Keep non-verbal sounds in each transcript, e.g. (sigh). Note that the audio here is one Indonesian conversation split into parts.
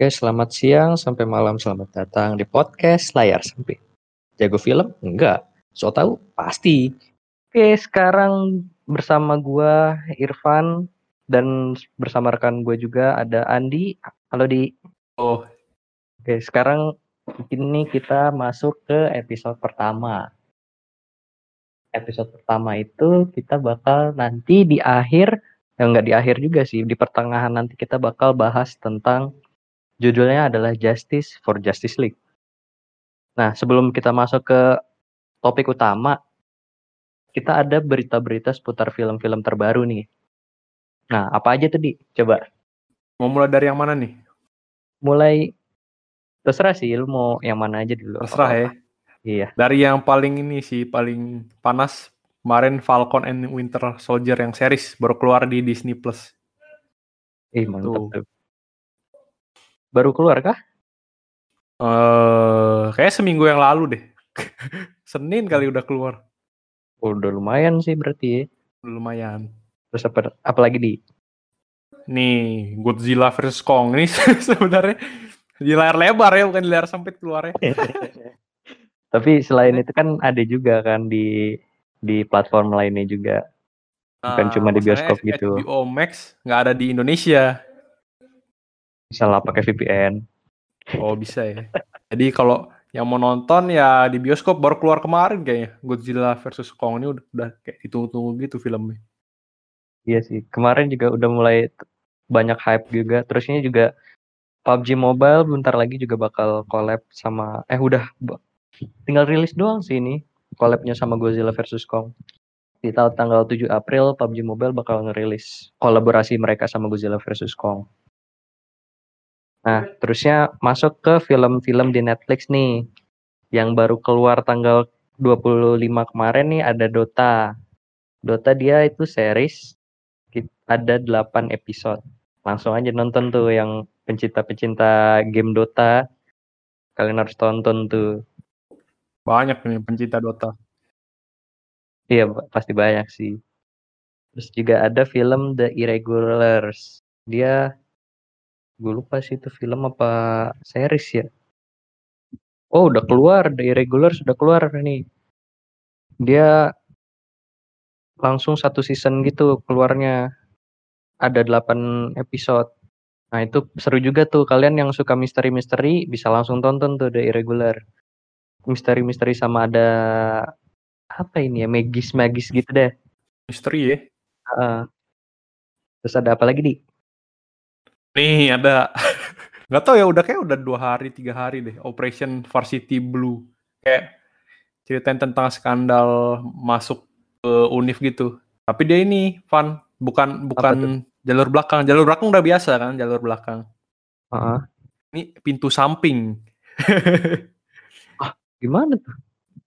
Oke, selamat siang sampai malam. Selamat datang di podcast Layar Sempit. Jago film? Enggak. So tahu? Pasti. Oke, sekarang bersama gua Irfan dan bersama rekan gue juga ada Andi. Halo Di. Oh, Oke, sekarang ini kita masuk ke episode pertama. Episode pertama itu kita bakal nanti di akhir, ya enggak di akhir juga sih, di pertengahan nanti kita bakal bahas tentang Judulnya adalah Justice for Justice League. Nah, sebelum kita masuk ke topik utama, kita ada berita-berita seputar film-film terbaru nih. Nah, apa aja tadi? Coba. Mau mulai dari yang mana nih? Mulai terserah sih, lu mau yang mana aja dulu. Terserah ya. Iya. Dari yang paling ini sih, paling panas kemarin Falcon and Winter Soldier yang series baru keluar di Disney Plus. Ih, mantap tuh. Baru keluar kah? Eh, uh, kayak seminggu yang lalu deh. (laughs) Senin kali udah keluar. Oh, udah lumayan sih berarti ya. Lumayan. Terus apa, apa lagi di? Nih, Godzilla vs Kong ini (laughs) sebenarnya di layar lebar ya, bukan di layar sempit keluarnya. (laughs) Tapi selain itu kan ada juga kan di di platform lainnya juga. Bukan Nah, cuma di bioskop gitu. HBO Max nggak ada di Indonesia. Misalnya pakai VPN. Oh bisa ya. Jadi kalau yang mau nonton ya di bioskop baru keluar kemarin kayaknya. Godzilla versus Kong ini udah, udah kayak ditunggu-tunggu gitu filmnya. Iya sih. Kemarin juga udah mulai banyak hype juga. Terusnya juga PUBG Mobile bentar lagi juga bakal collab sama eh udah tinggal rilis doang sih ini collabnya sama Godzilla versus Kong. Di tanggal 7 April PUBG Mobile bakal ngerilis kolaborasi mereka sama Godzilla versus Kong. Nah, terusnya masuk ke film-film di Netflix nih. Yang baru keluar tanggal 25 kemarin nih ada Dota. Dota dia itu series ada 8 episode. Langsung aja nonton tuh yang pencinta-pencinta game Dota. Kalian harus tonton tuh. Banyak nih pencinta Dota. Iya, pasti banyak sih. Terus juga ada film The Irregulars. Dia gue lupa sih itu film apa series ya. Oh, udah keluar The Irregulars sudah keluar nih. Dia langsung satu season gitu keluarnya. Ada 8 episode. Nah, itu seru juga tuh. Kalian yang suka misteri-misteri bisa langsung tonton tuh The Irregular. Misteri-misteri sama ada apa ini ya, magis-magis gitu deh. Misteri ya. Heeh. terus ada apa lagi, Di? Nih ada. Nggak tahu ya udah kayak udah dua hari tiga hari deh. Operation Varsity Blue. Kayak ceritain tentang skandal masuk ke univ gitu. Tapi dia ini fun. Bukan bukan jalur belakang. Jalur belakang udah biasa kan jalur belakang. Heeh. Ini pintu samping. (laughs) Gimana tuh?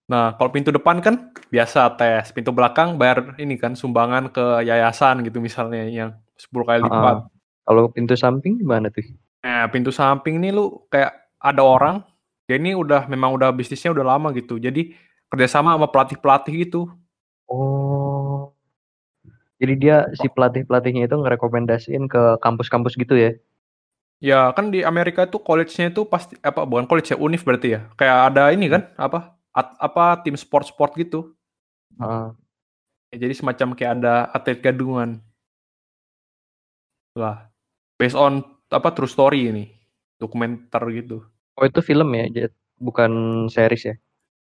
Nah, kalau pintu depan kan biasa tes, pintu belakang bayar ini kan sumbangan ke yayasan gitu misalnya yang 10 kali lipat. Heeh. Kalau pintu samping gimana tuh? Nah, pintu samping nih lu kayak ada orang, dia ini udah memang udah bisnisnya udah lama gitu. Jadi kerjasama sama pelatih-pelatih gitu. Oh. Jadi dia si pelatih-pelatihnya itu ngerekomendasiin ke kampus-kampus gitu ya? Ya kan di Amerika itu college-nya itu pasti apa bukan college ya, univ berarti ya. Kayak ada ini kan apa at- apa tim sport-sport gitu. Heeh. Ya, jadi semacam kayak ada atlet gadungan. Lah, based on apa true story ini, dokumenter gitu. Oh, itu film ya, bukan series ya?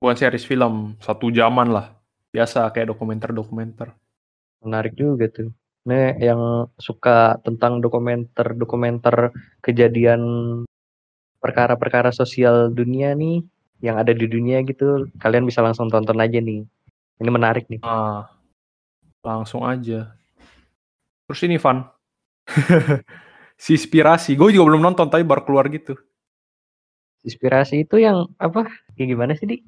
Bukan series film, satu jaman lah. Biasa kayak dokumenter-dokumenter. Menarik juga tuh. Nih yang suka tentang dokumenter-dokumenter kejadian perkara-perkara sosial dunia nih, yang ada di dunia gitu, kalian bisa langsung tonton aja nih. Ini menarik nih. Ah, langsung aja. Terus ini Van. (laughs) si inspirasi. Gue juga belum nonton tapi baru keluar gitu. Inspirasi itu yang apa? Kayak gimana sih, Di?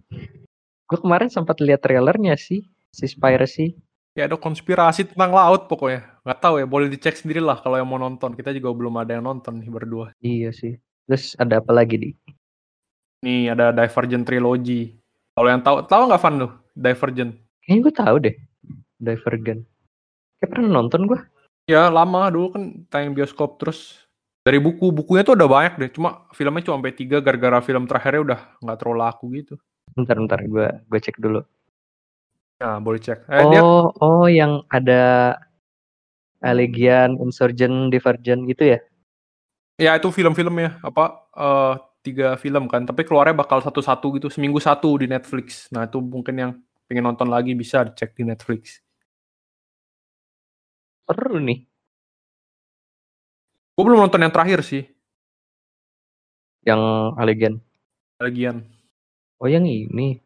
Gue kemarin sempat lihat trailernya sih, si Spiracy. Ya ada konspirasi tentang laut pokoknya. Nggak tahu ya, boleh dicek sendiri lah kalau yang mau nonton. Kita juga belum ada yang nonton nih berdua. Iya sih. Terus ada apa lagi, Di? Nih ada Divergent Trilogy. Kalau yang tahu, tahu nggak Van lu? Divergent. Kayaknya gue tahu deh. Divergent. Kayak pernah nonton gue. Ya lama dulu kan tayang bioskop terus Dari buku, bukunya tuh udah banyak deh. Cuma filmnya cuma sampai tiga gara-gara film terakhirnya udah nggak terlalu laku gitu. Bentar bentar gue gue cek dulu. Nah, boleh cek. Eh, oh dia oh yang ada Allegiant, Insurgent, Divergent gitu ya? ya itu film-filmnya apa eh, tiga film kan, tapi keluarnya bakal satu-satu gitu, seminggu satu di Netflix. Nah, itu mungkin yang pengen nonton lagi bisa dicek di Netflix. Seru nih. Gue belum nonton yang terakhir sih, Yang Allegiant. bagian. Oh yang ini.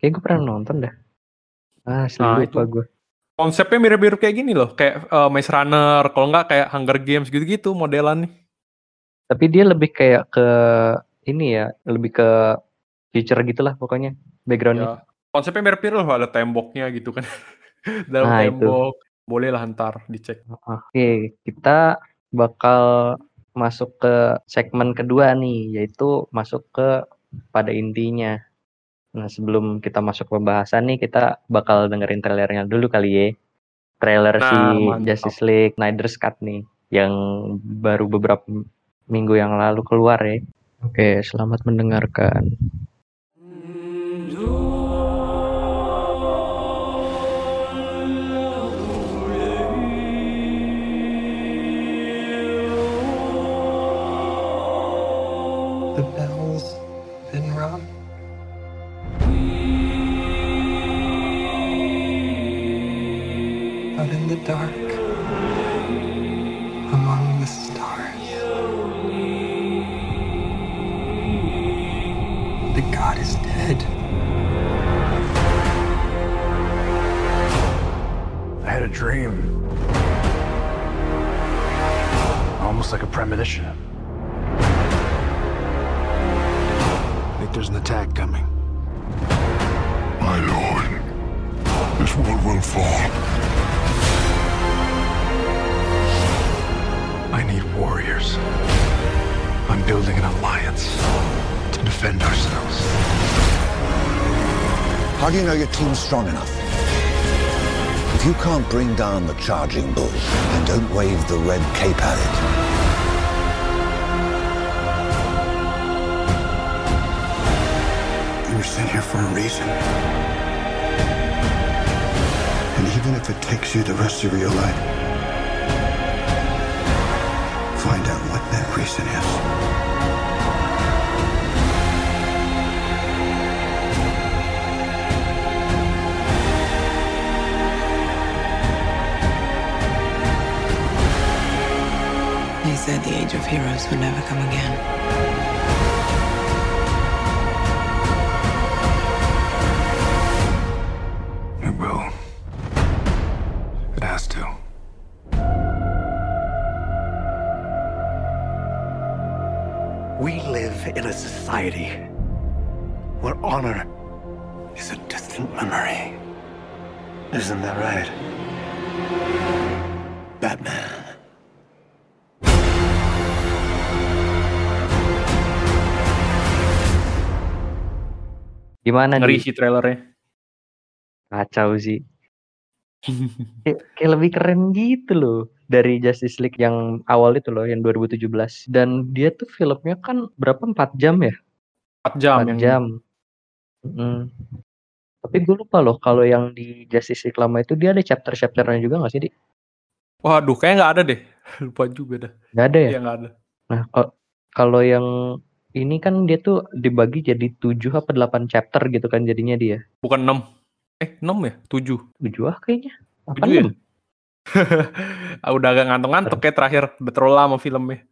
Kayak gue pernah nonton dah. Ah, Nah, lupa itu. gue. Konsepnya mirip-mirip kayak gini loh, kayak eh, Maze Runner, kalau nggak kayak Hunger Games gitu-gitu modelan nih. Tapi dia lebih kayak ke ini ya, lebih ke future gitulah pokoknya backgroundnya. Ya, konsepnya mirip-mirip loh, ada temboknya gitu kan. (laughs) Dalam Nah, itu. tembok. Boleh lah ntar dicek. Oke, kita bakal masuk ke segmen kedua nih, yaitu masuk ke pada intinya. Nah, sebelum kita masuk ke pembahasan nih, kita bakal dengerin trailernya dulu kali ya. Trailer Nah, si mantap. Justice League Snyder's Cut nih, yang baru beberapa minggu yang lalu keluar ya. Oke, selamat mendengarkan. The Almost like a premonition. I think there's an attack coming. My lord, this world will fall. I need warriors. I'm building an alliance to defend ourselves. How do you know your team's strong enough? If you can't bring down the charging bull, then don't wave the red cape at it. Sent here for a reason. And even if it takes you the rest of your life, find out what that reason is. They said the age of heroes would never come again. Society where honor is a distant memory. Isn't that right? Batman. Gimana Ngeri nih? sih trailernya. Kacau sih. (laughs) Kayak, kayak lebih keren gitu loh dari Justice League yang awal itu loh yang 2017 dan dia tuh filmnya kan berapa 4 jam ya 4 jam 4 yang jam Mm. tapi gue lupa loh kalau yang di Justice League lama itu dia ada chapter-chapternya juga gak sih di Waduh, kayaknya nggak ada deh. (laughs) Lupa juga dah. nggak ada ya Iya nggak ada. nah kal- kalau yang ini kan dia tuh dibagi jadi 7 apa 8 chapter gitu kan jadinya dia Bukan 6. Eh, 6 ya? 7. 7 ah kayaknya apa 7 ya? (laughs) Ah, Udah agak ngantuk-ngantuk kayak terakhir. Udah terlalu lama filmnya.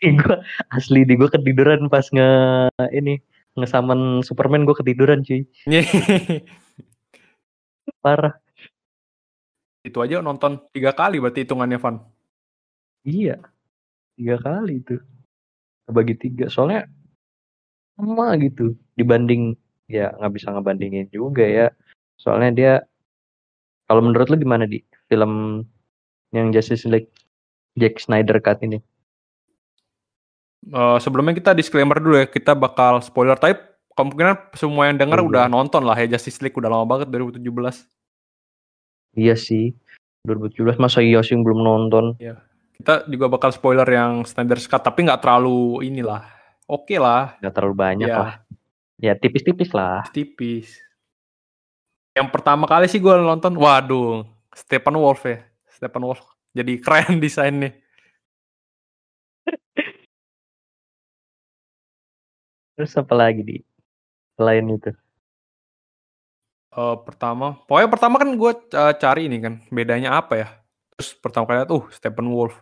(laughs) gue asli di gue ketiduran pas nge ini ngesamen Superman gue ketiduran cuy. (laughs) Parah. Itu aja nonton tiga kali berarti hitungannya Van. iya. Tiga kali itu. Bagi tiga. Soalnya sama gitu. Dibanding ya nggak bisa ngebandingin juga ya. Soalnya dia kalau menurut lu gimana di? Film yang Justice League Jack Snyder cut ini Eh, sebelumnya kita disclaimer dulu ya, kita bakal spoiler type. Kemungkinan semua yang denger Iya. udah nonton lah ya Justice League udah lama banget 2017. iya sih 2017 masa iya sih belum nonton Kita juga bakal spoiler yang standard cut, tapi nggak terlalu inilah. Oke lah, Nggak terlalu banyak Ya. lah. Ya tipis-tipis lah. tipis. Yang pertama kali sih gue nonton, waduh, Stephen Wolf ya. Stephen Wolf jadi keren (laughs) desainnya. Terus apa lagi di selain itu? Eh, pertama, pokoknya pertama kan gue cari ini kan, bedanya apa ya? Terus pertama kali lihat, uh, Stephen Wolf.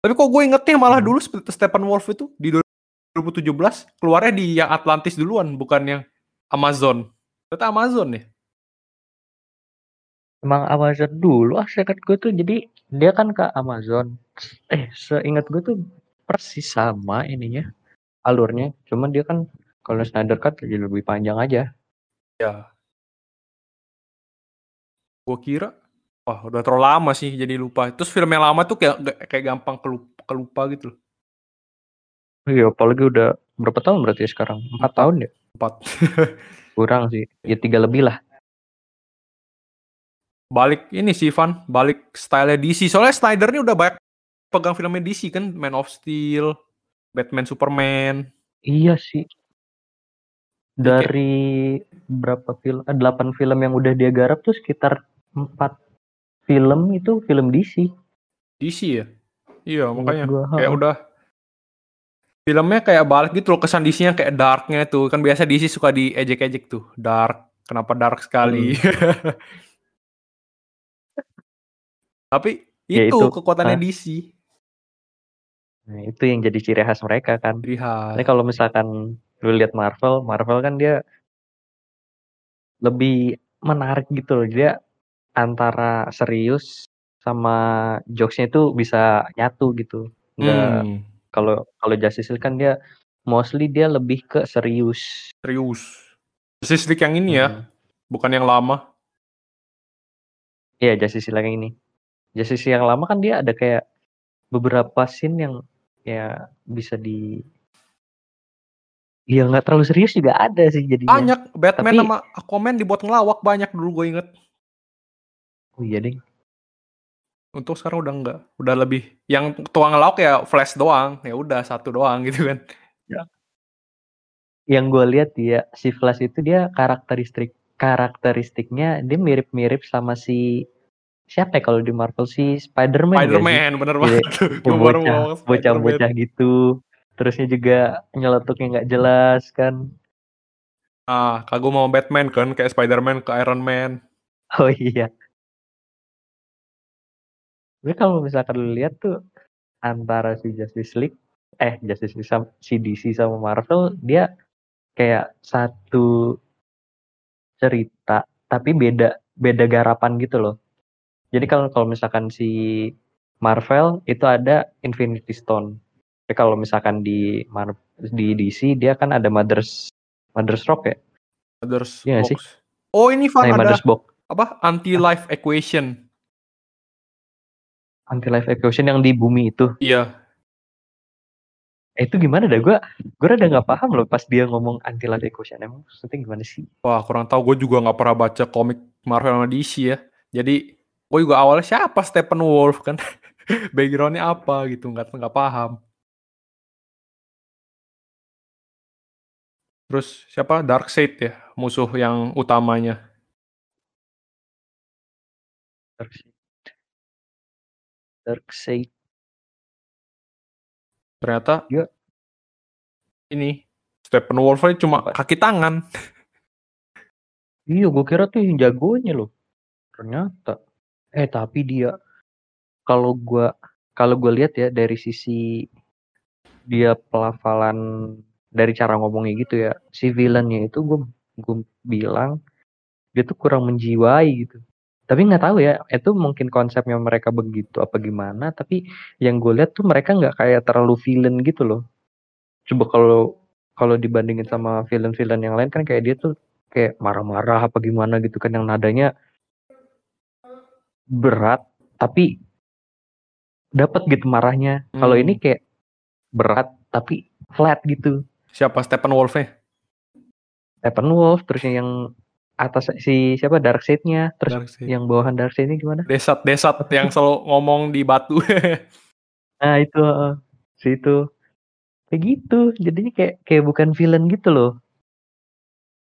Tapi kok gue ingetnya malah Hmm. dulu Stephen Wolf itu di 2017 keluarnya di yang Atlantis duluan, bukan yang Amazon. Ternyata Amazon ya? Emang Amazon dulu ah seingat gue tuh jadi dia kan ke Amazon. Eh seingat gue tuh persis sama ininya alurnya. Cuman dia kan kalau Snyder Cut jadi lebih panjang aja. Ya. Gue kira, wah udah terlalu lama sih jadi lupa. Terus film yang lama tuh kayak kayak gampang kelupa, kelupa gitu loh. Iya apalagi udah berapa tahun berarti ya sekarang? Empat tahun ya? Empat. (laughs) Kurang sih. Ya tiga lebih lah. balik ini sih Van, balik style DC. Soalnya Snyder ini udah banyak pegang filmnya DC kan, Man of Steel, Batman Superman. Iya sih. Dari berapa film? eh, Delapan film yang udah dia garap tuh sekitar empat film itu film DC. DC ya? Iya, makanya gua, kayak udah filmnya kayak balik gitu loh kesan DC-nya kayak darknya tuh. Kan biasa DC suka diejek-ejek tuh, dark. Kenapa dark sekali? Hmm. (laughs) Tapi Ya, itu, itu. kekuatannya Ah. DC. Nah, itu yang jadi ciri khas mereka kan. Ini kalau misalkan lu lihat Marvel, Marvel kan dia lebih menarik gitu loh. Dia antara serius sama jokesnya itu bisa nyatu gitu. Enggak Hmm, kalau kalau Justice League kan dia mostly dia lebih ke serius. serius. Justice League yang ini ya, Hmm. bukan yang lama. Iya, Justice League yang ini. Justice League yang lama kan dia ada kayak beberapa scene yang ya bisa di Ya nggak terlalu serius juga ada sih jadinya. Banyak Batman Tapi- sama Aquaman dibuat ngelawak banyak dulu gue inget. Oh iya deh. Untuk sekarang udah enggak, udah lebih yang tuang ngelawak ya Flash doang, ya udah satu doang gitu kan. Yang gue lihat dia si Flash itu dia karakteristik karakteristiknya dia mirip-mirip sama si siapa ya kalau di Marvel si Spider-Man. sih? Spider-Man bener banget. (laughs) Baru bocah, Spider-Man. bocah-bocah gitu. Terusnya juga nyeletuknya nggak jelas kan. Ah, kagum mau Batman kan kayak Spider-Man ke Iron Man. Oh iya. Tapi kalau misalkan lu lihat tuh antara si Justice League, eh Justice League sama si DC sama Marvel, dia kayak satu cerita tapi beda beda garapan gitu loh. Jadi kalau kalau misalkan si Marvel itu ada Infinity Stone. Tapi kalau misalkan di Mar di DC dia kan ada Mother's Mother's Rock ya. Others Iya nggak sih? box. Oh ini Van Nah, ada Mother's Box. apa? Anti-life equation. Anti Life Equation yang di bumi itu. Iya. Eh, itu gimana dah gue gue rada nggak paham loh pas dia ngomong anti life equation emang maksudnya gimana sih Wah kurang tahu gue juga nggak pernah baca komik Marvel sama DC ya. Jadi gue juga awalnya siapa Stephen Wolf kan? (laughs) Backgroundnya apa gitu nggak nggak paham. Terus siapa Darkseid ya musuh yang utamanya. Darkseid Darkseid Ternyata Iya. ini Stephen Wolf cuma Apa? kaki tangan. (laughs) iya gue kira tuh yang jagonya loh ternyata eh tapi dia kalau gue kalau gue lihat ya dari sisi dia pelafalan dari cara ngomongnya gitu ya si villainnya itu gue gue bilang dia tuh kurang menjiwai gitu. Tapi nggak tahu ya itu mungkin konsepnya mereka begitu apa gimana tapi yang gue lihat tuh mereka nggak kayak terlalu villain gitu loh. Coba kalau kalau dibandingin sama villain-villain yang lain kan kayak dia tuh kayak marah-marah apa gimana gitu kan yang nadanya berat tapi dapat gitu marahnya kalau Hmm. ini kayak berat tapi flat gitu Siapa Stephen Wolfnya? Steppenwolf terus yang atas si siapa Darkseid-nya terus Darkseid. yang bawahan Darkseid ini gimana Desat-desat yang selalu (laughs) ngomong di batu. Nah (laughs) itu. Si itu. Kayak gitu, jadinya kayak kayak bukan villain gitu loh.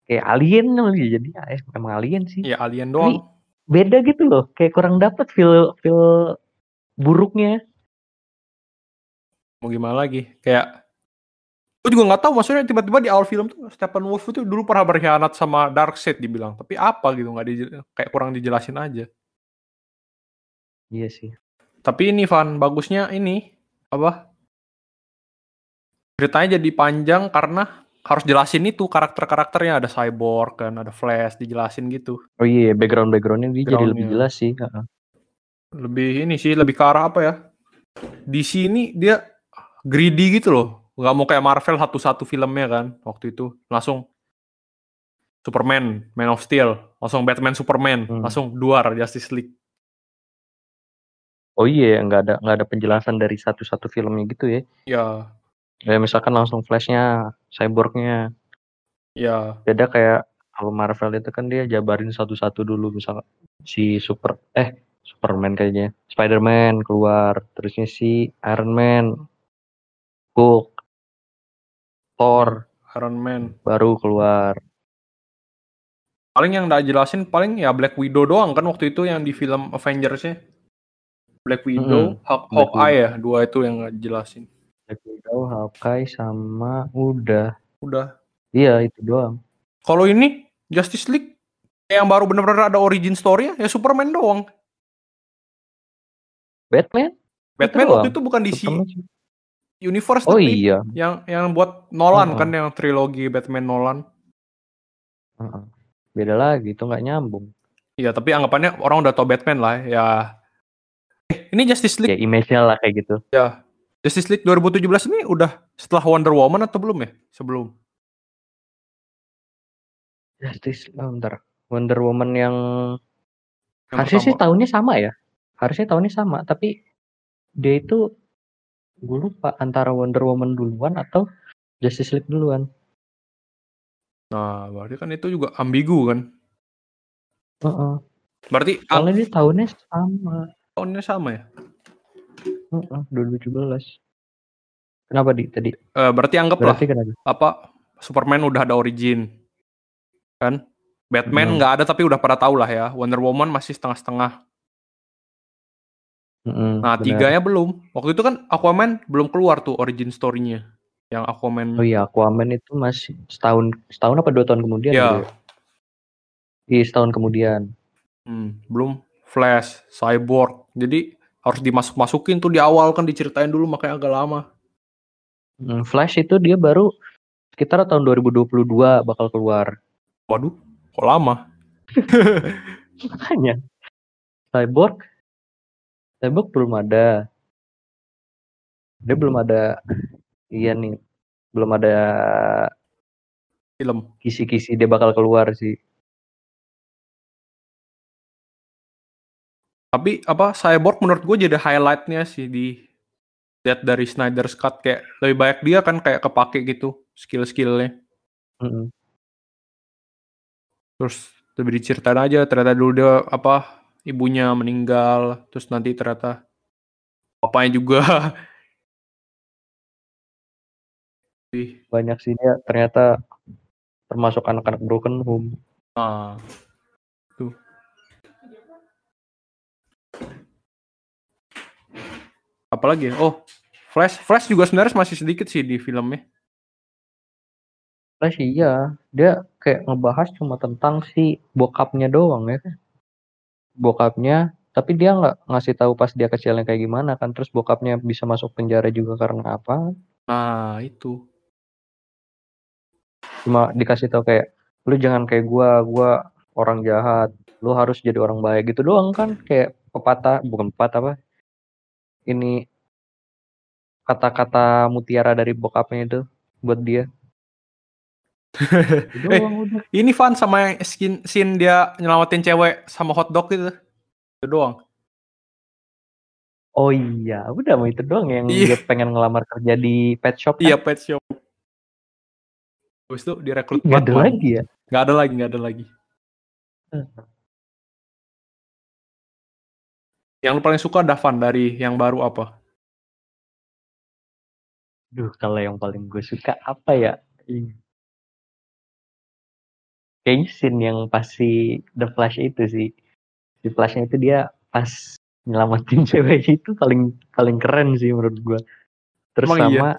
Kayak alien ya jadi eh, emang alien sih. Ya alien Tapi doang. Beda gitu loh, kayak kurang dapet feel feel buruknya. Mau gimana lagi? Kayak gue juga nggak tahu maksudnya tiba-tiba di awal film tuh Stephen Wolf itu dulu pernah berkhianat sama Darkseid dibilang tapi apa gitu nggak di, kayak kurang dijelasin aja Iya sih. tapi ini Van bagusnya ini apa ceritanya jadi panjang karena harus jelasin itu karakter-karakternya. Ada cyborg kan ada flash dijelasin gitu. Oh iya, background backgroundnya dia jadi lebih jelas sih. lebih ini sih lebih ke arah apa ya? Di sini dia greedy gitu loh. Nggak mau kayak Marvel satu-satu filmnya kan waktu itu. Langsung Superman Man of Steel. Langsung Batman Superman. Hmm. langsung duar Justice League. Oh iya, nggak ada nggak ada penjelasan dari satu-satu filmnya gitu ya. ya Kayak misalkan langsung flashnya, cyborgnya. ya. Beda kayak kalau Marvel itu kan dia jabarin satu-satu dulu misalkan si super eh Superman kayaknya, Spider-Man keluar, terusnya si Iron Man, Hulk, Thor Iron Man. baru keluar. paling yang nggak jelasin paling ya Black Widow doang kan waktu itu yang di film Avengers-nya. Black Widow, Hawk- Black Hawkeye ya dua itu yang nggak jelasin Widow, Hawkeye sama udah. udah Iya, itu doang. kalau ini Justice League yang baru bener-bener ada origin story ya Superman doang Batman? Batman doang. waktu itu bukan DC Superman. Universe Oh tapi iya. yang yang buat Nolan Heeh. kan yang trilogi Batman Nolan. Heeh. Beda lagi, itu nggak nyambung. Iya, tapi anggapannya orang udah tau Batman lah ya. Eh, ini Justice Ya League image-nya lah kayak gitu. ya. Justice League 2017 ini udah setelah Wonder Woman atau belum ya? Sebelum. Justice, oh, bentar. Wonder Woman yang Yang harusnya sih pertama. tahunnya sama ya. Harusnya tahunnya sama, tapi dia itu gue lupa antara Wonder Woman duluan atau Justice League duluan. Nah, berarti kan itu juga ambigu kan. Heeh. Berarti Soalnya dia tahunnya sama. tahunnya sama ya. Heeh, 2017. Kenapa di tadi? Eh, berarti anggaplah Berarti kenapa? apa Superman udah ada origin. Kan? Batman Hmm. nggak ada tapi udah pada tahu lah ya. Wonder Woman masih setengah-setengah. Mm-mm, Nah, benar. tiganya belum. Waktu itu kan Aquaman belum keluar tuh origin story-nya. Yang Aquaman. Oh iya, Aquaman itu masih setahun setahun apa dua tahun kemudian? Ya. gitu ya? Iya, setahun kemudian. Hmm, belum Flash, Cyborg. Jadi harus dimasuk-masukin tuh di awal kan diceritain dulu makanya agak lama. Mm, Flash itu dia baru sekitar tahun 2022 bakal keluar. Waduh, kok lama? (laughs) Makanya. Cyborg Cyborg belum ada. Dia belum ada iya nih. Belum ada Film. kisi-kisi dia bakal keluar sih. Tapi apa Cyborg menurut gue jadi highlightnya sih di lihat dari Snyder's Cut kayak lebih banyak dia kan kayak kepake gitu skill-skillnya. Mm-mm. Terus lebih diceritain aja ternyata dulu dia apa ibunya meninggal terus nanti ternyata bapaknya juga (laughs) Banyak sih dia ternyata termasuk anak-anak broken home. tuh apalagi oh Flash Flash juga sebenarnya masih sedikit sih di filmnya Flash iya, dia kayak ngebahas cuma tentang si bokapnya doang ya kan. Bokapnya, tapi dia nggak ngasih tahu pas dia kecilnya kayak gimana kan. Terus bokapnya bisa masuk penjara juga karena apa? nah itu Cuma dikasih tahu kayak lu jangan kayak gua, gua orang jahat. Lu harus jadi orang baik gitu doang kan. Kayak pepatah, bukan pepatah apa? Ini kata-kata mutiara dari bokapnya itu buat dia. (laughs) Eh, udah. ini fun sama yang skin scene dia nyelamatin cewek sama hotdog itu itu doang Oh iya, udah mau itu doang yang Iya. dia pengen ngelamar kerja di pet shop kan? iya pet shop Terus itu direkrut Nggak ada Batman. lagi ya? Nggak ada lagi, nggak ada lagi. Yang lu paling suka Davan dari yang baru apa? Duh, kalau yang paling gue suka apa ya? Ih. Kayaknya scene yang pasti The Flash itu sih. The Flashnya itu dia pas nyelamatin (laughs) cewek itu paling paling keren sih menurut gue. Terus Emang sama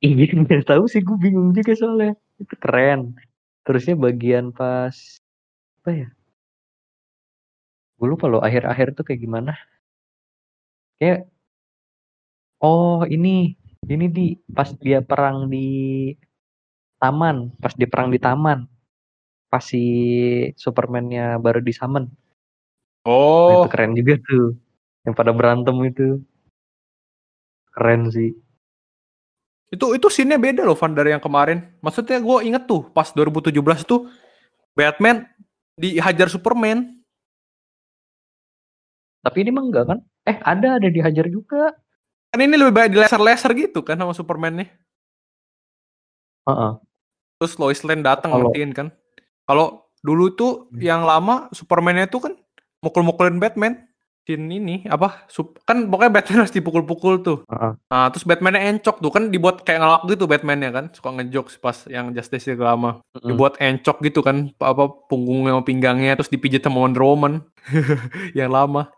iya (laughs) nggak tahu sih gue bingung juga soalnya itu keren. Terusnya bagian pas apa ya? Gue lupa loh akhir-akhir tuh kayak gimana. Kayak oh ini ini di pas dia perang di taman, pas dia perang di taman. Pas si Superman-nya baru di. Nah, Oh, itu keren juga tuh. Yang pada berantem itu. Keren sih. itu itu scene-nya beda loh Van dari yang kemarin. Maksudnya gue inget tuh pas 2017 tuh Batman dihajar Superman. Tapi ini mah enggak kan? Eh, ada ada dihajar juga. Kan ini lebih baik di laser-laser gitu kan sama Superman-nya. Heeh. Terus Lois Lane datang ngertiin kan. Kalau dulu tuh yang lama Superman-nya tuh kan mukul-mukulin Batman. Scene ini apa? Sup- kan pokoknya Batman harus dipukul-pukul tuh. Heeh. Nah, terus Batman-nya encok tuh kan dibuat kayak ngelak gitu Batman-nya kan. Suka ngejokes pas yang Justice League lama. Mm-mm. Dibuat encok gitu kan apa punggungnya sama pinggangnya terus dipijit sama Wonder Woman. (laughs) yang lama.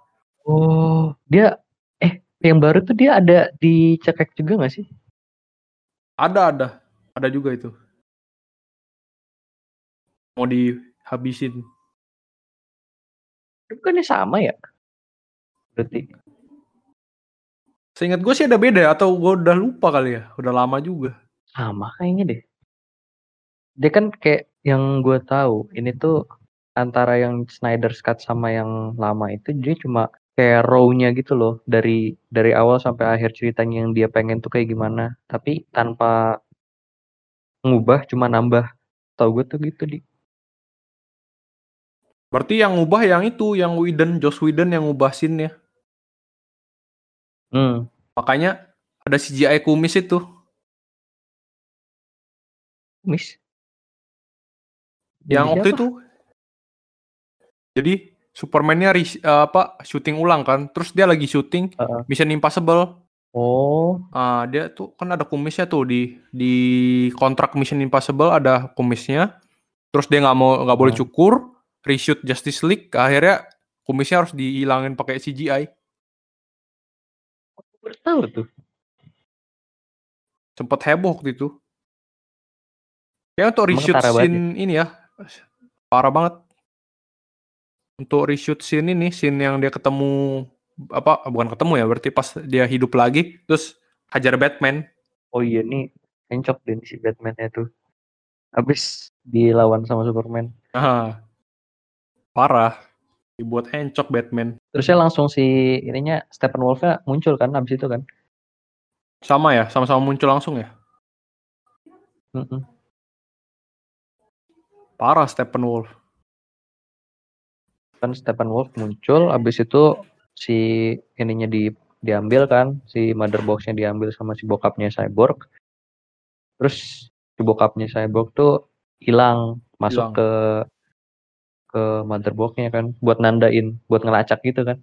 Oh, dia eh yang baru tuh dia ada dicekek juga gak sih? Ada ada. Ada juga itu. Mau dihabisin. Bukannya sama ya? Berarti. Seingat gue sih ada beda atau gue udah lupa kali ya. Udah lama juga. Sama kayaknya deh. Dia kan kayak yang gue tahu ini tuh antara yang Snyder's Cut sama yang lama itu dia cuma kayak raw-nya gitu loh dari dari awal sampai akhir ceritanya yang dia pengen tuh kayak gimana tapi tanpa ngubah cuma nambah tau gue tuh gitu di Berarti yang ngubah yang itu, yang Whedon, Joss Whedon yang ngubah scene-nya. hmm Makanya ada CGI kumis itu. miss Yang Jadi waktu apa? itu. Jadi Superman-nya eh, apa syuting ulang kan. Terus dia lagi syuting Heeh. Mission Impossible. oh Ah, dia tuh kan ada kumisnya tuh di di kontrak Mission Impossible ada kumisnya. Terus dia nggak mau nggak boleh cukur, reshoot Justice League, akhirnya kumisnya harus dihilangin pakai CGI. baru tahu tuh Sempet heboh waktu itu. Kayaknya untuk reshoot scene ini ya parah banget. Untuk reshoot scene ini, scene yang dia ketemu apa bukan ketemu ya, berarti pas dia hidup lagi terus hajar Batman. oh iya nih encok deh si Batman-nya tuh habis dilawan sama Superman Ah, parah. Dibuat encok Batman. terusnya langsung si ininya Steppenwolf-nya muncul kan habis itu kan Sama ya, sama-sama muncul langsung ya. Mm-mm. Parah Steppenwolf. Kan Steppenwolf muncul habis itu si ininya di diambil kan si mother box-nya diambil sama si bokapnya Cyborg terus si bokapnya Cyborg tuh hilang Hilang. masuk ke ke mother box-nya kan buat nandain buat ngelacak gitu kan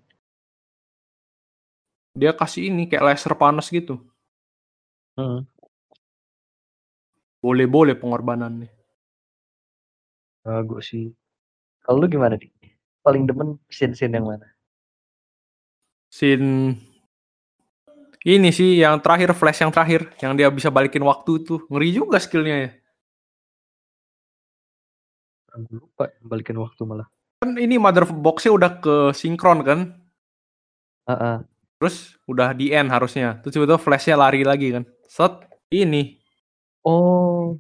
Dia kasih ini kayak laser panas gitu. Mm. Boleh-boleh pengorbanannya. bagus sih kalau lu gimana nih paling demen scene-scene yang mana? Scene ini sih yang terakhir flash yang terakhir yang dia bisa balikin waktu tuh ngeri juga skillnya ya. Gue lupa balikin waktu malah. Kan ini mother box-nya udah ke sinkron kan? Heeh. terus udah di end harusnya. Terus tiba-tiba flashnya lari lagi kan? Set ini. Oh.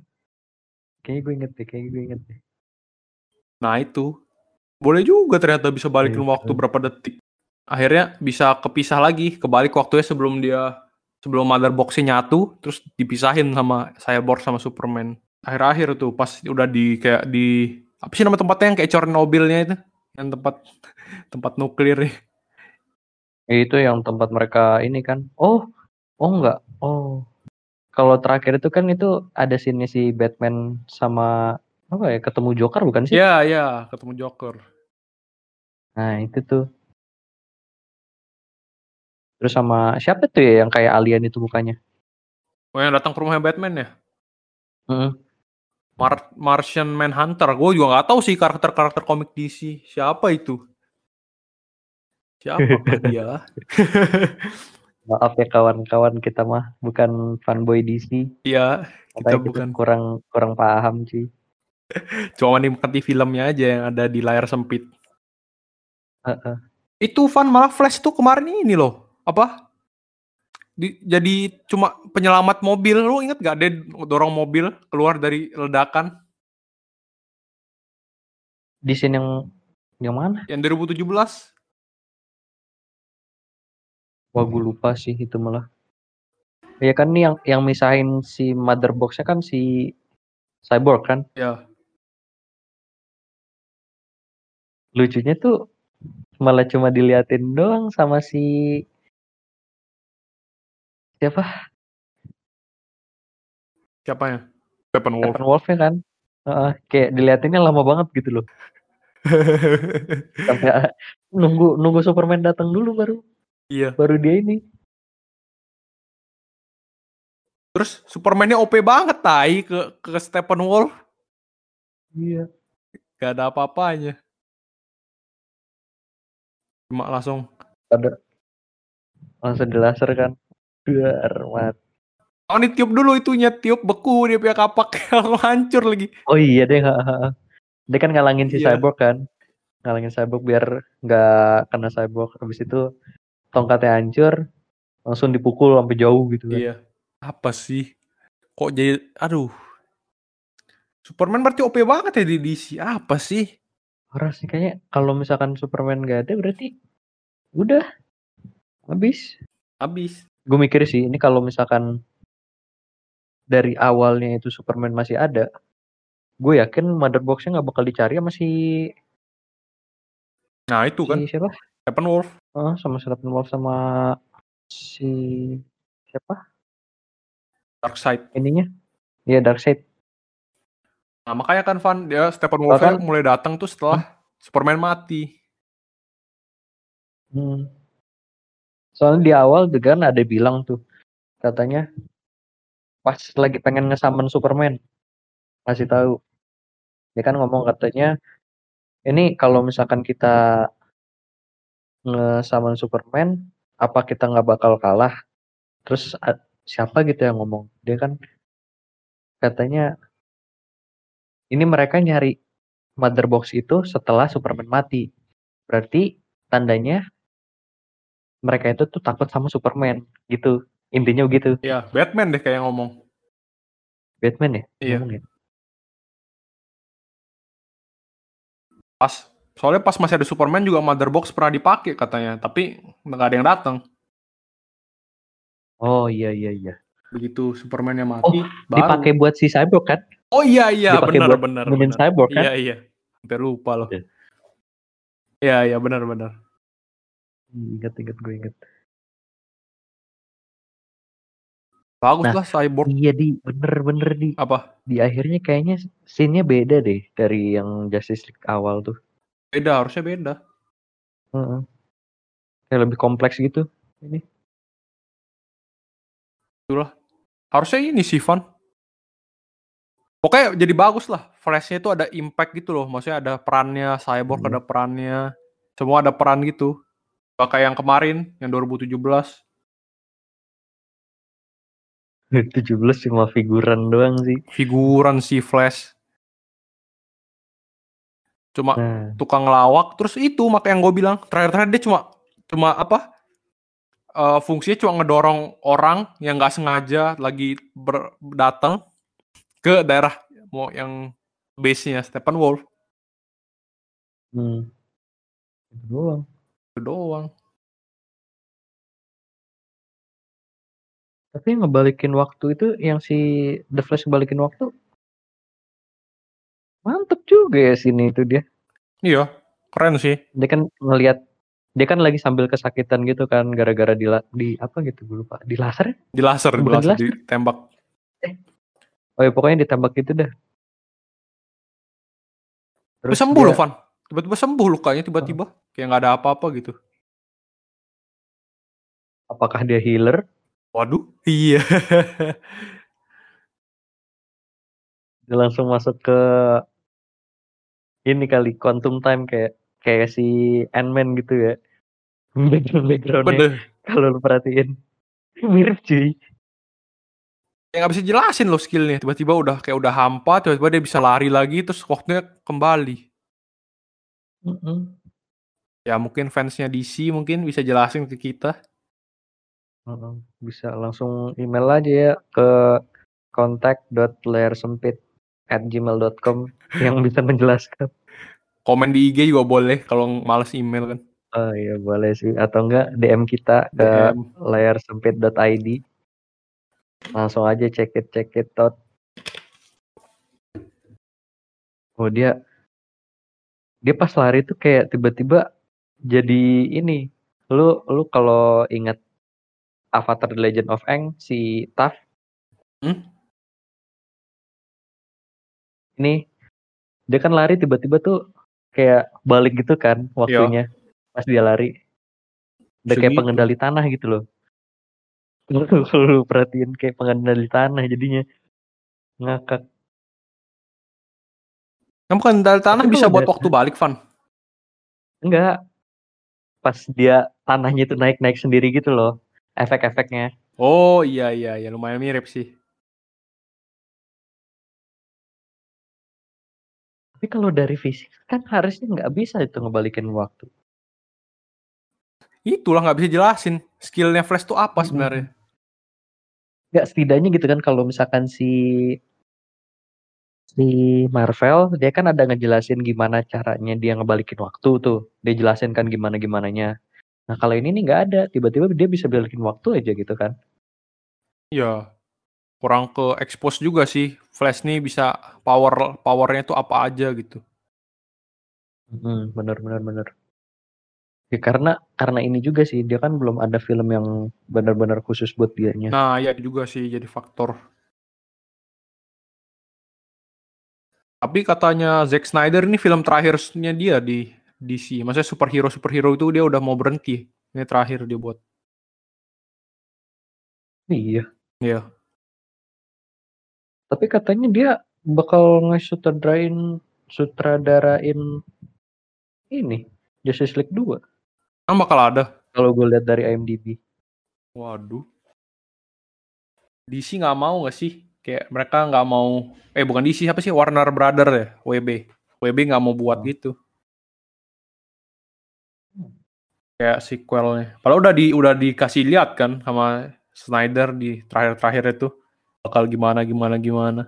Kayaknya gue inget deh kayaknya gue inget deh. Nah itu boleh juga ternyata bisa balikin Iya, waktu betul. berapa detik. Akhirnya bisa kepisah lagi kebalik waktunya sebelum dia sebelum mother box-nya nyatu terus dipisahin sama Cyborg sama Superman. Akhir-akhir tuh pas udah di kayak di apa sih nama tempatnya yang kayak Chernobyl-nya itu? Yang tempat (laughs) tempat nuklir. Nih itu yang tempat mereka ini kan. Oh oh enggak. Oh. Kalau terakhir itu kan itu ada scene si Batman sama apa ya ketemu Joker bukan sih ya ya ketemu Joker nah itu tuh Terus sama siapa tuh ya yang kayak alien itu mukanya? Oh yang datang ke rumahnya Batman ya? Heeh. Mar Martian Manhunter. Gue juga nggak tahu sih karakter-karakter komik DC. Siapa itu? Siapa (laughs) dia? (laughs) Maaf ya kawan-kawan kita mah bukan fanboy DC. Iya, kita Makanya kita bukan. kurang kurang paham cuy. Cuma menikmati filmnya aja yang ada di layar sempit. Heeh. Itu Van malah Flash tuh kemarin ini loh. Apa? Di- jadi cuma penyelamat mobil. Lu inget gak dia dorong mobil keluar dari ledakan Di sini yang yang mana? yang 2017? Wah gue lupa sih itu malah. Ya kan nih yang yang misahin si mother box-nya kan si Cyborg kan. Ya. Lucunya tuh malah cuma diliatin doang sama si siapa? Siapa ya? Steppenwolf. Steppenwolf-nya kan. Heeh, kayak diliatinnya lama banget gitu loh. Sampai (laughs) nunggu nunggu Superman datang dulu baru iya. baru dia ini. Terus Superman-nya OP banget tai ke ke Steppenwolf. Iya. Gak ada apa-apanya. Cuma langsung Ada langsung di laser kan. Duar mat. Oh ini tiup dulu itunya, tiup beku dia punya kapak (laughs) hancur lagi. Oh iya deh. Dia kan ngalangin si Iya. Cyborg kan. Ngalangin Cyborg biar nggak kena Cyborg. Habis itu tongkatnya hancur, langsung dipukul sampai jauh gitu kan. Iya. Apa sih? Kok jadi aduh. Superman berarti OP banget ya di DC. Apa sih? Parah sih kayaknya kalau misalkan Superman gak ada berarti udah habis. Habis. Gue mikir sih ini kalau misalkan dari awalnya itu Superman masih ada, gue yakin mother box-nya nggak bakal dicari sama si, Nah, itu kan si siapa? Steppenwolf. Oh, sama Steppenwolf sama si siapa? Darkseid. Ininya? Iya Darkseid. Nah, makanya kan Van dia Steppenwolf Bahkan- mulai datang tuh setelah Superman mati. Hmm. Soalnya di awal juga kan ada bilang tuh katanya pas lagi pengen ngesamen Superman kasih tahu dia kan ngomong katanya ini kalau misalkan kita ngesamen Superman apa kita nggak bakal kalah terus siapa gitu yang ngomong dia kan katanya ini mereka nyari mother box itu setelah Superman mati berarti tandanya mereka itu tuh takut sama Superman gitu intinya begitu Iya, Batman deh kayak ngomong. Batman ya Iya. ngomong ya? Pas soalnya pas masih ada Superman juga Mother Box pernah dipakai katanya, tapi nggak ada yang datang. oh iya iya iya Begitu Superman-nya mati, baru. dipakai buat si Cyborg kan Oh iya iya benar benar benar. Cyborg kan Iya iya. Hampir lupa loh. Iya. Iya iya benar benar. inget inget gue inget Bagus Nah, lah Cyborg. iya di bener bener di Apa? di akhirnya kayaknya scene-nya beda deh dari yang Justice League awal tuh Beda harusnya beda. Heeh. kayak lebih kompleks gitu ini Itulah. Harusnya ini sih Van. Pokoknya jadi bagus lah. Flashnya itu ada impact gitu loh. Maksudnya ada perannya, Cyborg Hmm. ada perannya. Semua ada peran gitu. Kayak yang kemarin, yang 2017. 17 cuma figuran doang sih Figuran si Flash. Cuma nah tukang ngelawak. Terus itu makanya yang gue bilang. Terakhir-terakhir dia cuma, cuma apa? eh, fungsinya cuma ngedorong orang yang nggak sengaja lagi ber- datang ke daerah mau yang base-nya Steppenwolf. hmm. itu doang Itu doang. tapi yang ngebalikin waktu itu yang si The Flash ngebalikin waktu mantep juga ya sini itu dia Iya, keren sih. dia kan ngelihat dia kan lagi sambil kesakitan gitu kan gara-gara di di apa gitu gue lupa di laser ya? Di laser, di laser, di ditembak. Oh ya pokoknya ditembak gitu dah Tapi sembuh dia- loh, Van. Tiba-tiba sembuh lukanya tiba-tiba. Kayak nggak ada apa-apa gitu. Apakah dia healer? Waduh, iya. (laughs) Dia langsung masuk ke ini kali quantum time kayak kayak si Ant-Man gitu ya. (laughs) Background backgroundnya kalau lu perhatiin mirip cuy. Ya nggak bisa jelasin loh skillnya. Tiba-tiba udah kayak udah hampa, tiba-tiba dia bisa lari lagi, terus waktunya kembali. Mm-mm. Ya mungkin fansnya DC mungkin bisa jelasin ke kita. Bisa langsung email aja ya ke contact.layersempit at gmail.com (laughs) yang bisa menjelaskan. Komen di IG juga boleh kalau males email kan. Oh iya boleh sih atau enggak DM kita ke layersempit.id langsung aja check it check it out. Oh dia dia pas lari tuh kayak tiba-tiba jadi ini. Lu lu kalau ingat Avatar The Legend of Aang si Toph Hmm? ini dia kan lari tiba-tiba tuh kayak balik gitu kan waktunya pas dia lari. Udah kayak pengendali tanah gitu loh lu perhatiin kayak pengendali tanah jadinya. Ngakak. Kamu kan dari tanah Tapi bisa buat dari- waktu balik, Van. enggak. Pas dia tanahnya itu naik-naik sendiri gitu loh efek-efeknya. Oh iya iya iya. Lumayan mirip sih. tapi kalau dari fisik kan harusnya nggak bisa itu ngebalikin waktu. Itulah nggak bisa jelasin. Skillnya Flash tuh apa sebenarnya. Nggak setidaknya gitu kan kalau misalkan si si Marvel dia kan ada ngejelasin gimana caranya dia ngebalikin waktu tuh dia jelasin kan gimana gimananya nah kalau ini nih nggak ada tiba-tiba dia bisa balikin waktu aja gitu kan Iya. Kurang ke expose juga sih. Flash nih bisa power powernya tuh apa aja gitu. Hmm, bener bener bener ya karena karena ini juga sih dia kan belum ada film yang benar-benar khusus buat dianya Nah, ya juga sih jadi faktor. Tapi katanya Zack Snyder ini film terakhirnya dia di DC. Maksudnya superhero superhero itu dia udah mau berhenti. Ini terakhir dia buat. iya Iya. tapi katanya dia bakal ngesutradrain sutradarain ini Justice League 2 Kan bakal ada. kalau gue lihat dari IMDb Waduh. DC nggak mau nggak sih? Kayak mereka nggak mau. Eh bukan DC siapa sih? Warner Brother ya. WB. WB nggak mau buat gitu. Kayak sequelnya. Padahal udah di udah dikasih lihat kan sama Snyder di terakhir-terakhir itu bakal gimana gimana gimana.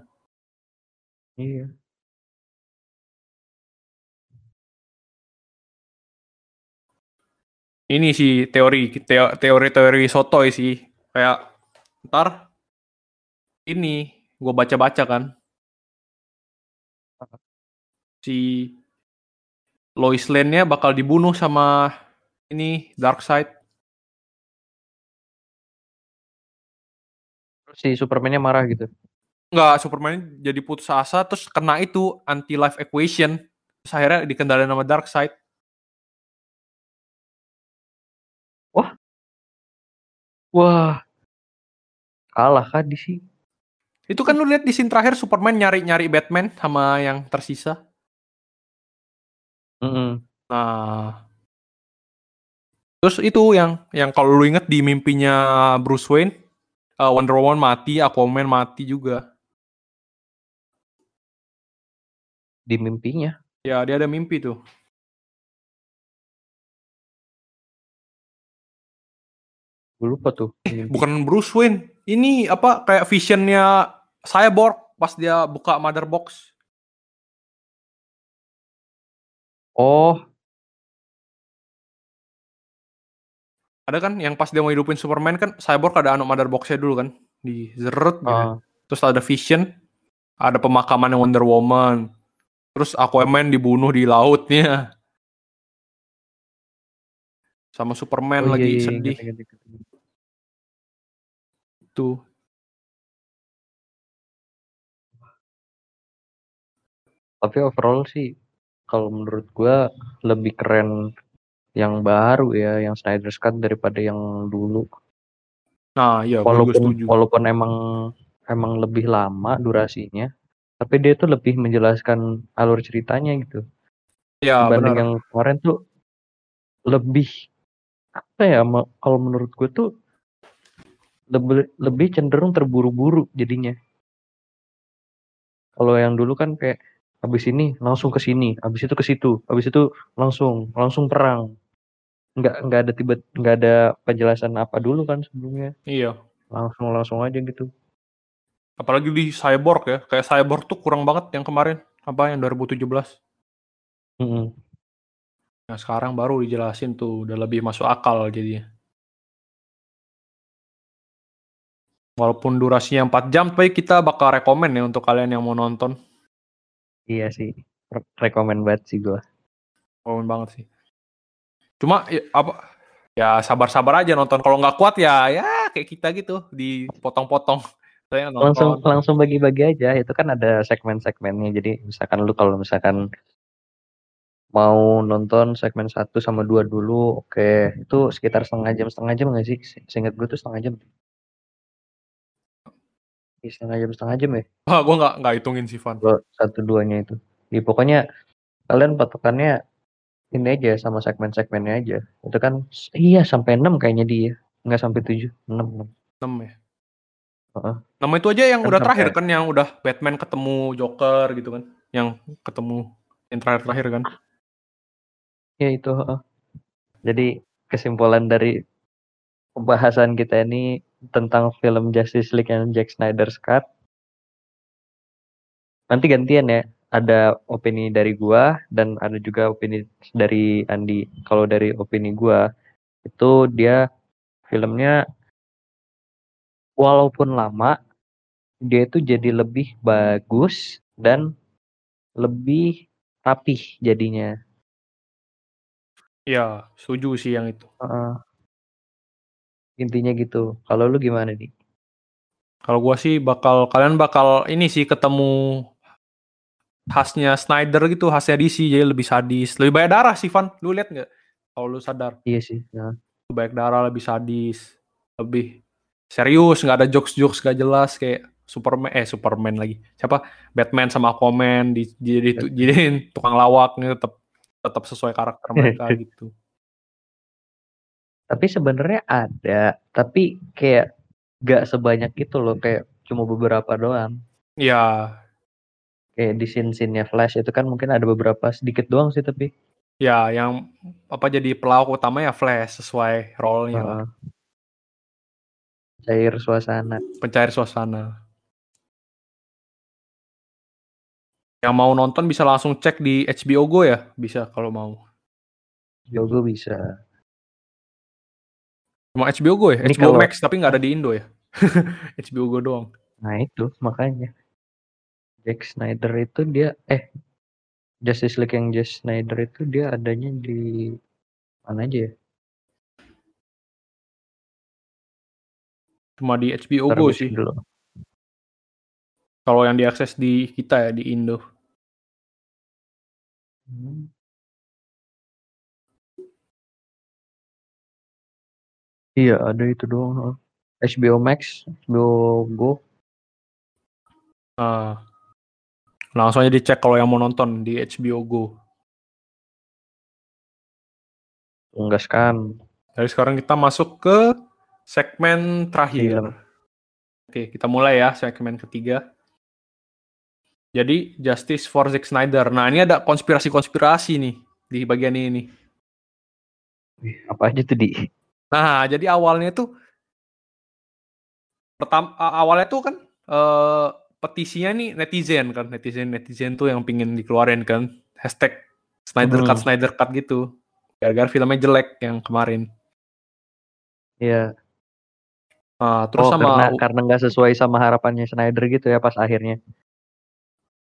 iya Ini sih teori teo- teori-teori sotoy sih. Kayak ntar ini gue baca-baca kan si Lois Lane-nya bakal dibunuh sama ini Darkseid. terus si Superman-nya marah gitu Enggak, Superman jadi putus asa terus kena itu anti life equation. Terus akhirnya dikendalikan sama Darkseid. Wah kalah kan di sih Itu kan lu lihat di scene terakhir Superman nyari-nyari Batman sama yang tersisa. Mm-mm. Nah, terus itu yang yang kalau lu inget di mimpinya Bruce Wayne, eh, Wonder Woman mati, Aquaman mati juga. di mimpinya Ya dia ada mimpi tuh. Gue lupa tuh mimpi. Bukan Bruce Wayne, ini apa kayak visionnya Cyborg pas dia buka mother box. oh Ada kan yang pas dia mau hidupin Superman kan Cyborg ada anu mother boxnya dulu kan di zeret gitu. ah, Terus ada Vision, ada pemakaman Wonder Woman. Terus Aquaman dibunuh di lautnya. Sama Superman oh iya, lagi iya, sedih. ingat, ingat, ingat, Tuh. tapi overall sih kalau menurut gua lebih keren yang baru ya yang Snyder's Cut daripada yang dulu Nah, iya, juga Walaupun setuju. walaupun emang emang lebih lama durasinya, tapi dia tuh lebih menjelaskan alur ceritanya gitu. Iya, Dibanding benar. yang kemarin tuh lebih apa ya? Kalau menurut gue tuh lebih lebih cenderung terburu-buru jadinya. Kalau yang dulu kan kayak habis ini langsung ke sini, habis itu ke situ, habis itu langsung langsung perang. Nggak nggak ada tiba nggak ada penjelasan apa dulu kan sebelumnya. Iya. Langsung langsung aja gitu. Apalagi di Cyborg ya. Kayak Cyborg tuh kurang banget yang kemarin. Apa yang 2017. Mm-mm. Nah, sekarang baru dijelasin tuh. Udah lebih masuk akal jadinya. Walaupun durasinya 4 jam, tapi kita bakal rekomen ya untuk kalian yang mau nonton. Iya sih. Re- Rekomen banget sih gua. Rekomen banget sih. Cuma ya, apa ya sabar-sabar aja nonton. Kalau nggak kuat ya ya kayak kita gitu dipotong-potong. (laughs) Langsung langsung bagi-bagi aja. Itu kan ada segmen-segmennya. Jadi misalkan lu kalau misalkan mau nonton segmen 1 sama 2 dulu, oke. Itu sekitar setengah jam, setengah jam nggak sih? Se- Seingat gue tuh setengah jam. Setengah jam, setengah jam ya. Wah, gue nggak nggak hitungin sih Van. Satu duanya itu. Ya, pokoknya kalian patokannya ini aja sama segmen-segmennya aja. Itu kan iya sampai 6 kayaknya dia. Nggak sampai 7, 6. 6 ya. Heeh. Nama itu aja yang Kan udah terakhir kan yang udah Batman ketemu Joker gitu kan. Yang ketemu yang terakhir-terakhir kan. Ya itu. heeh. Jadi kesimpulan dari pembahasan kita ini tentang film Justice League yang Zack Snyder's Cut. Nanti gantian ya. Ada opini dari gua dan ada juga opini dari Andi. Kalau dari opini gua itu dia filmnya walaupun lama dia itu jadi lebih bagus dan lebih rapih jadinya. Iya, setuju sih yang itu. Heeh. Intinya gitu. Kalau lu gimana nih? Kalau gua sih bakal kalian bakal ini sih ketemu khasnya Snyder gitu, khasnya DC jadi lebih sadis, lebih banyak darah sih Van. Lu lihat nggak? Kalau lu sadar, Iya sih. Nah, lebih banyak darah, lebih sadis, lebih serius, nggak ada jokes-jokes gak jelas kayak Superman eh Superman lagi. Siapa? Batman sama Aquaman di jadi jadiin tukang lawak nih tetap tetap sesuai karakter mereka (laughs) gitu. Tapi sebenarnya ada, tapi kayak gak sebanyak itu loh, kayak cuma beberapa doang. Ya, Kayak di scene-scene-nya Flash itu kan mungkin ada beberapa sedikit doang sih tapi. ya yang apa jadi pelawak utama ya Flash sesuai role-nya. Heeh. Cair suasana. pencair suasana. Yang mau nonton bisa langsung cek di HBO Go ya, bisa kalau mau. Yogo bisa. Cuma HBO Go ya, Ini HBO kalau- Max tapi nggak ada di Indo ya. (laughs) HBO Go doang. Nah itu makanya. Zack Snyder itu dia eh Justice League yang Zack Snyder itu dia adanya di mana aja ya? Cuma di HBO Ntar Go sih. dulu. Kalau yang diakses di kita ya di Indo. Hmm. Iya ada itu doang. HBO Max, HBO Go. Nah, langsung aja dicek kalau yang mau nonton di HBO Go. Enggak kan? Dari sekarang kita masuk ke segmen terakhir. Film. Oke, kita mulai ya segmen ketiga. Jadi Justice for Zack Snyder. Nah, ini ada konspirasi-konspirasi nih di bagian ini. Apa aja tuh di? Nah, jadi awalnya tuh pertama awalnya tuh kan eh, petisinya nih netizen kan, netizen netizen tuh yang pingin dikeluarin kan hashtag Snyder Cut Hmm. Snyder Cut gitu. Gara-gara filmnya jelek yang kemarin. Iya. Nah, terus oh sama karena karena nggak sesuai sama harapannya Snyder gitu ya pas akhirnya.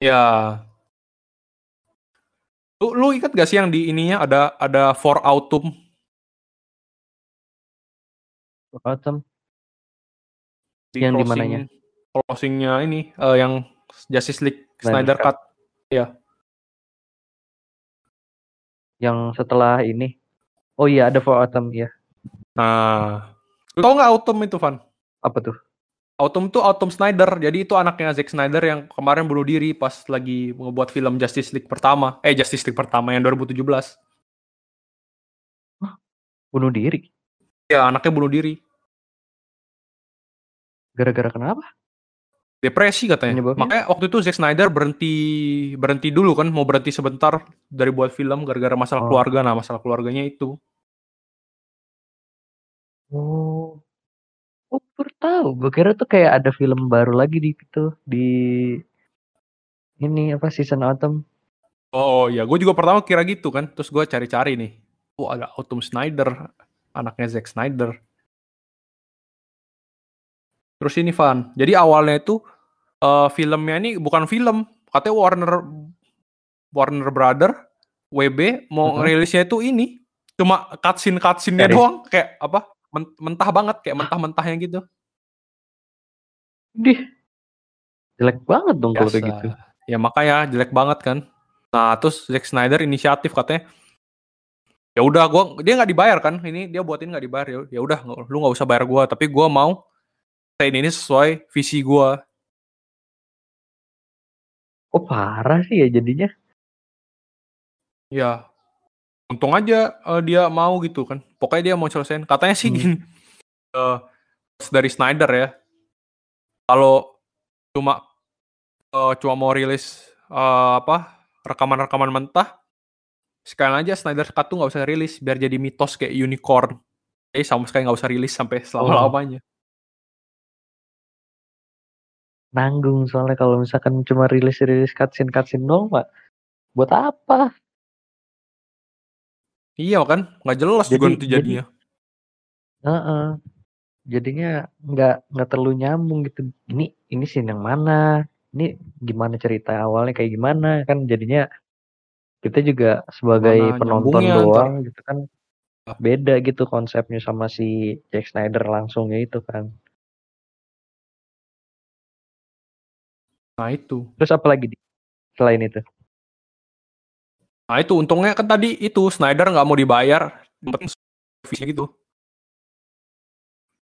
ya lu, lu ingat gak sih yang di ininya ada ada for autumn Autumn. di Yang di closing mananya? closingnya ini eh, yang Justice League Snyder Snyder Cut. Yang setelah ini. Oh iya ada For Autumn ya. Nah, lu tau nggak autumn itu Van? Apa tuh? Autumn tuh Autumn Snyder. Jadi itu anaknya Zack Snyder yang kemarin bunuh diri pas lagi ngebuat film Justice League pertama. Eh Justice League pertama yang 2017. Bunuh diri? Ya anaknya bunuh diri. Gara-gara kenapa? Depresi katanya. Penyebabnya? Makanya waktu itu Zack Snyder berhenti berhenti dulu kan, mau berhenti sebentar dari buat film gara-gara masalah Oh. keluarga. Nah masalah keluarganya itu. Oh. Oh, baru tahu. Gue kira tuh kayak ada film baru lagi di itu di ini apa season autumn. Oh iya, gue juga pertama kira gitu kan. Terus gue cari-cari nih. Oh ada Autumn Snyder, anaknya Zack Snyder. Terus ini Van. Jadi awalnya itu eh, filmnya ini bukan film. Katanya Warner Warner Brother, WB mau Mhm. rilisnya itu ini. Cuma cutscene cutscene-nya Series. doang. Kayak apa? men- mentah banget. Kayak mentah-mentahnya gitu. Dih. Jelek banget dong kalau kayak Biasa. gitu. Ya makanya jelek banget kan. Nah terus Zack Snyder inisiatif katanya. Ya udah gua dia nggak dibayar kan. Ini dia buatin nggak dibayar ya. Ya udah lu nggak usah bayar gua. Tapi gua mau ini ini sesuai visi gua. Oh parah sih ya jadinya. Ya untung aja eh, dia mau gitu kan. Pokoknya dia mau selesaiin. Katanya sih Hmm. gini. (laughs) eh, dari Snyder ya. Kalau cuma eh, cuma mau rilis eh, apa rekaman-rekaman mentah, sekalian aja Snyder Cut tuh nggak usah rilis biar jadi mitos kayak unicorn. Jadi sama sekali nggak usah rilis sampai selama-lamanya. Nanggung soalnya kalau misalkan cuma rilis-rilis cutscene cutscene doang, Pak. Buat apa? Iya kan, nggak jelas juga Jadi- nanti jadi- jadinya. Heeh. Jadinya nggak nggak terlalu nyambung gitu. Ini ini scene yang mana? Ini gimana cerita awalnya kayak gimana kan jadinya kita juga sebagai Gimana penonton doang gitu kan beda gitu konsepnya sama si Zack Snyder langsungnya itu kan. Nah itu. Terus apa lagi di selain itu? Nah itu untungnya kan tadi itu Snyder nggak mau dibayar, visi gitu.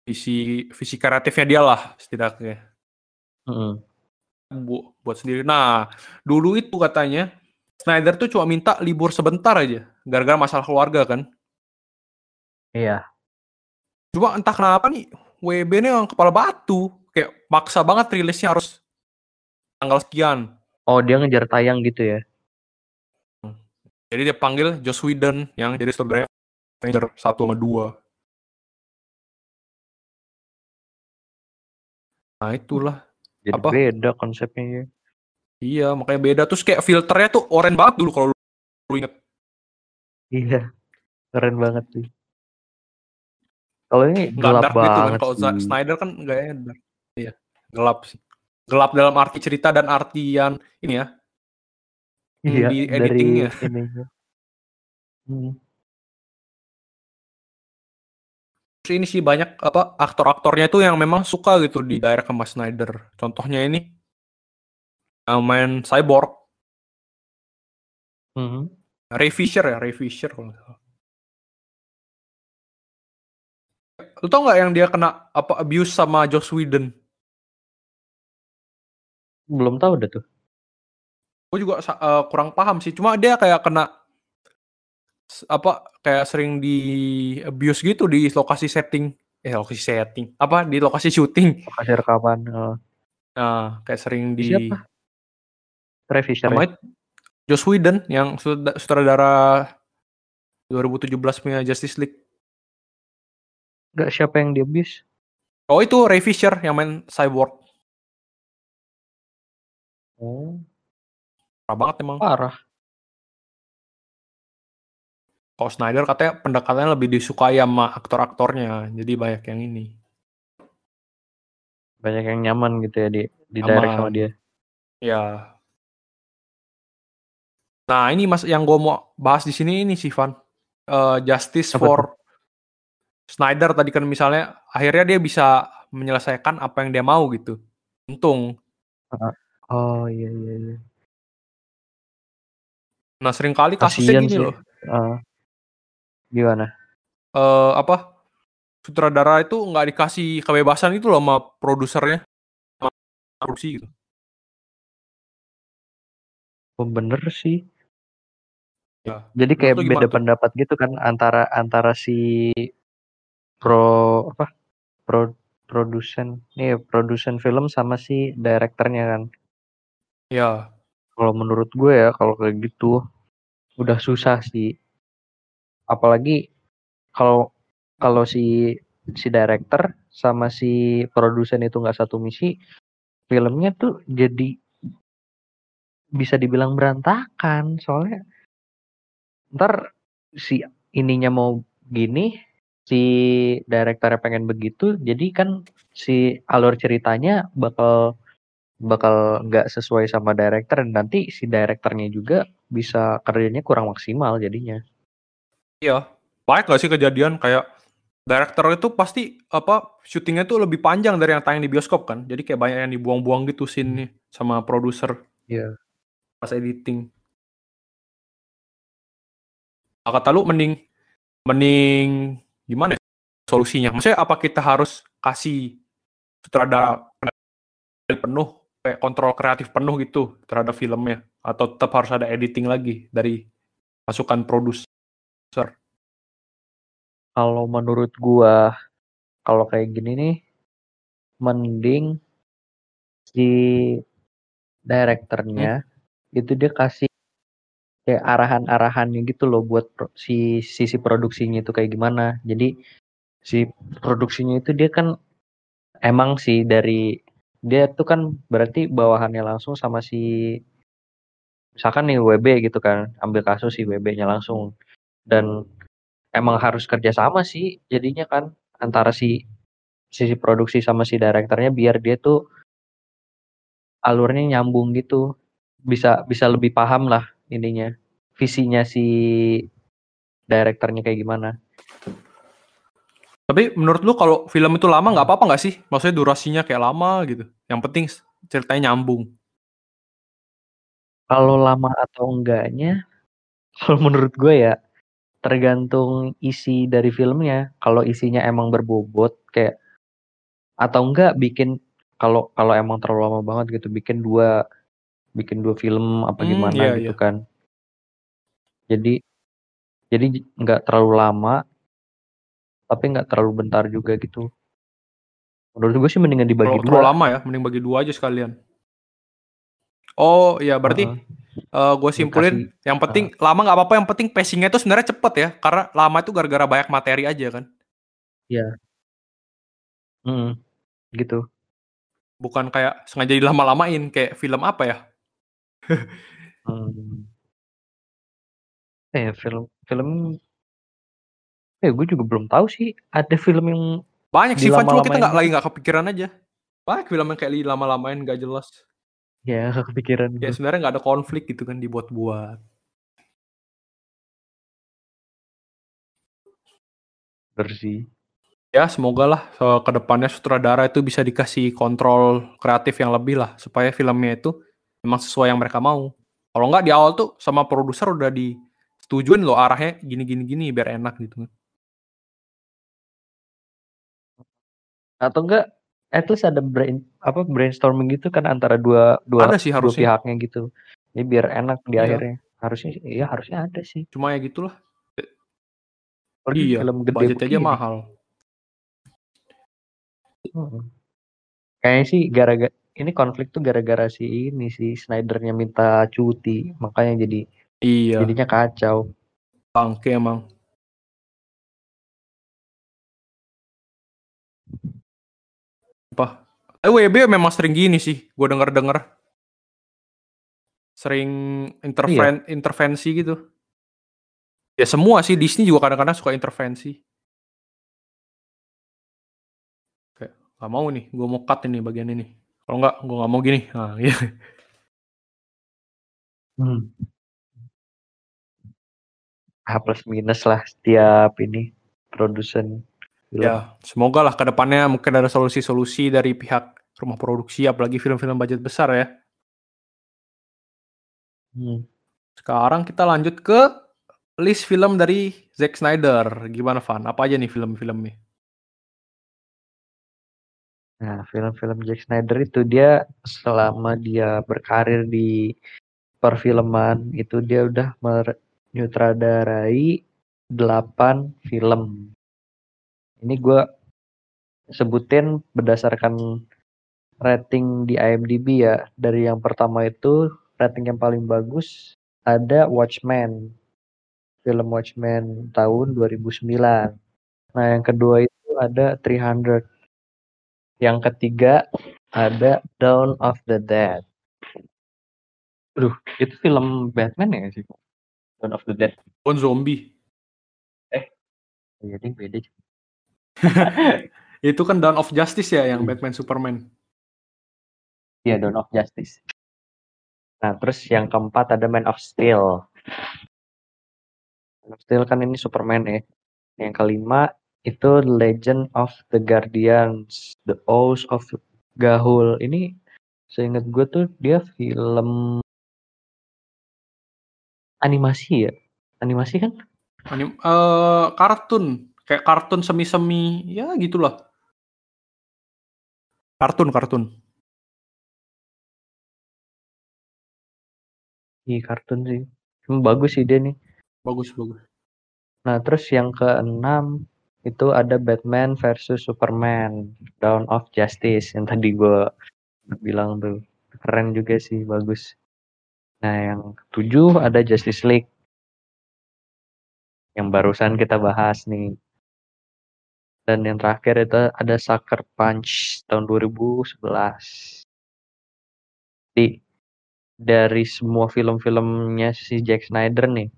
Visi visi kreatifnya dia lah setidaknya. Mm-mm. Bu- buat sendiri. Nah, dulu itu katanya Snyder tuh cuma minta libur sebentar aja, gara-gara masalah keluarga kan. Iya. Cuma entah kenapa nih WB ini yang kepala batu, kayak maksa banget rilisnya harus tanggal sekian. Oh dia ngejar tayang gitu ya? Jadi dia panggil Joss Whedon yang jadi sutradara Avenger 1 sama 2. Nah itulah. Jadi Apa? beda konsepnya ya. Iya, makanya beda. Terus kayak filternya tuh oranye banget dulu kalau lu, lu inget. Iya. Keren banget sih. Kalau ini gelap dark gitu kan. banget Kalau Snyder kan gayanya dark. Iya, gelap sih. Gelap dalam arti cerita dan artian ini ya. Iya, di dari editingnya. (laughs) ininya. Hmm. Terus ini sih banyak apa aktor-aktornya tuh yang memang suka gitu di daerah ke Mas Snyder. Contohnya ini yang main Cyborg, Mhm. Ray Fisher ya, Ray Fisher kalau nggak salah. Lu tau nggak yang dia kena apa abuse sama Joss Whedon? Belum tahu dah tuh. Gue juga eh, kurang paham sih. Cuma dia kayak kena apa kayak sering di abuse gitu di lokasi setting. Eh lokasi setting. Apa di lokasi syuting. Lokasi rekaman. Oh. Nah, kayak sering di Siapa? Ray Fisher ya? namanya Joss Whedon yang sutra- sutradara 2017 punya Justice League. Enggak siapa yang diabuse? Oh itu Ray Fisher yang main Cyborg. Oh, Parah banget emang. parah. Kalau Snyder katanya pendekatannya lebih disukai sama aktor-aktornya. Jadi banyak yang ini. Banyak yang nyaman gitu ya di di direct sama dia. Ya. Nah ini mas yang gue mau bahas di sini ini sih Van. Eh, Justice Apa for Snyder tadi kan misalnya akhirnya dia bisa menyelesaikan apa yang dia mau gitu. Untung. Oh iya iya iya. Nah sering kali kasusnya Kasian gini sih. loh. Ah. gimana? eh apa sutradara itu nggak dikasih kebebasan itu loh sama produsernya sama produksi gitu. Oh, bener sih. Ya. Jadi kayak beda tuh? pendapat gitu kan antara antara si pro apa pro produsen nih produsen film sama si direkturnya kan. Ya, Kalau menurut gue ya kalau kayak gitu udah susah sih. Apalagi kalau kalau si si director sama si produsen itu nggak satu misi, filmnya tuh jadi bisa dibilang berantakan soalnya ntar si ininya mau gini si direkturnya pengen begitu jadi kan si alur ceritanya bakal bakal nggak sesuai sama director dan nanti si direkturnya juga bisa kerjanya kurang maksimal jadinya iya. Banyak gak sih kejadian kayak director itu pasti apa syutingnya tuh lebih panjang dari yang tayang di bioskop kan. Jadi kayak banyak yang dibuang-buang gitu scene-nya sama produser Iya. pas editing. Kata lu mending mending gimana ya solusinya? Maksudnya apa kita harus kasih sutradara penuh kayak kontrol kreatif penuh gitu terhadap filmnya atau tetap harus ada editing lagi dari masukan produser? kalau menurut gua kalau kayak gini nih mending si direkturnya itu dia kasih kayak arahan-arahannya gitu loh buat pro- si sisi produksinya itu kayak gimana. Jadi si produksinya itu dia kan emang sih dari dia tuh kan berarti bawahannya langsung sama si misalkan nih WB gitu kan ambil kasus si WB-nya langsung. Dan emang harus kerjasama sih jadinya kan antara si sisi produksi sama si direkturnya biar dia tuh alurnya nyambung gitu. Bisa bisa lebih paham lah ininya visinya si direkturnya kayak gimana Tapi menurut lu kalau film itu lama nggak apa-apa nggak sih? Maksudnya durasinya kayak lama gitu. Yang penting ceritanya nyambung. kalau lama atau enggaknya (laughs) kalau menurut gue ya tergantung isi dari filmnya kalau isinya emang berbobot kayak atau enggak bikin kalau kalau emang terlalu lama banget gitu bikin dua bikin dua film apa Hmm, gimana iya, gitu iya. kan jadi jadi nggak terlalu lama tapi nggak terlalu bentar juga gitu menurut gue sih mendingan dibagi terlalu dua lama ya, mending bagi dua aja sekalian. Oh iya berarti Heeh. gue simpulin yang penting lama nggak apa-apa, yang penting pacingnya itu sebenarnya cepet ya, karena lama itu gara-gara banyak materi aja kan, Iya. Mm, gitu bukan kayak sengaja dilama-lamain kayak film apa ya? Hmm. Eh film film eh gue juga belum tahu sih ada film yang Banyak sih, Van, cuma kita nggak gitu. lagi nggak kepikiran aja. Banyak film yang kayak dilama-lamain nggak jelas. ya (laughs) nggak kepikiran Ya sebenarnya nggak ada konflik gitu kan dibuat-buat. bersih. Ya semoga lah so, ke depannya sutradara itu bisa dikasih kontrol kreatif yang lebih lah supaya filmnya itu memang sesuai yang mereka mau. Kalau nggak di awal tuh sama produser udah disetujuin loh arahnya gini gini gini biar enak gitu. Atau enggak at least ada brain apa brainstorming gitu kan antara dua dua, Ada sih dua harusnya. pihaknya gitu. Jadi biar enak di Iya. akhirnya. Harusnya iya harusnya ada sih. Cuma ya gitulah. Apalagi Iya, film gede budget aja begini. mahal. Hmm. Kayaknya sih gara-gara ini konflik tuh gara-gara si ini si Snydernya minta cuti, makanya jadi Iya, jadinya kacau. bangke emang. Apa? Eh, WB memang sering gini sih, gue denger-denger. Sering interven intervensi gitu. Ya semua sih, Disney juga kadang-kadang suka intervensi. Kayak, gak mau nih, gue mau cut ini bagian ini. Kalau nggak, gue nggak mau gini. Nah, iya. Hmm. Ah, plus minus lah setiap ini produsen film. Ya, semoga lah ke depannya mungkin ada solusi-solusi dari pihak rumah produksi, apalagi film-film budget besar ya. Hmm. Sekarang kita lanjut ke list film dari Zack Snyder. Gimana Van? Apa aja nih film-filmnya? Nah, film-film Zack Snyder itu dia selama dia berkarir di perfilman itu dia udah menyutradarai 8 film. Ini gue sebutin berdasarkan rating di IMDb ya. Dari yang pertama itu rating yang paling bagus ada Watchmen. Film Watchmen tahun 2009. Nah, yang kedua itu ada 300. Yang ketiga ada Dawn of the Dead. Aduh, itu film Batman ya sih? Dawn of the Dead. On zombie. Iya, ding beda. (laughs) Itu kan Dawn of Justice ya yang Hmm. Batman Superman. Iya, Dawn of Justice. Nah, terus yang keempat ada Man of Steel. Man of Steel kan ini Superman ya. Yang kelima itu The Legend of the Guardians, The Oath of Gahul. Ini seingat gue tuh dia film animasi ya. Animasi kan? Anim eh kartun, kayak kartun semi-semi ya gitulah. Kartun, kartun. Iya, kartun sih. Cuma bagus sih dia nih. Bagus, bagus. Nah, terus yang keenam itu ada Batman versus Superman, Dawn of Justice yang tadi gue bilang tuh keren juga sih, bagus. Nah, yang ketujuh ada Justice League yang barusan kita bahas nih. Dan yang terakhir itu ada Sucker Punch tahun 2011. Di dari semua film-filmnya si Zack Snyder nih,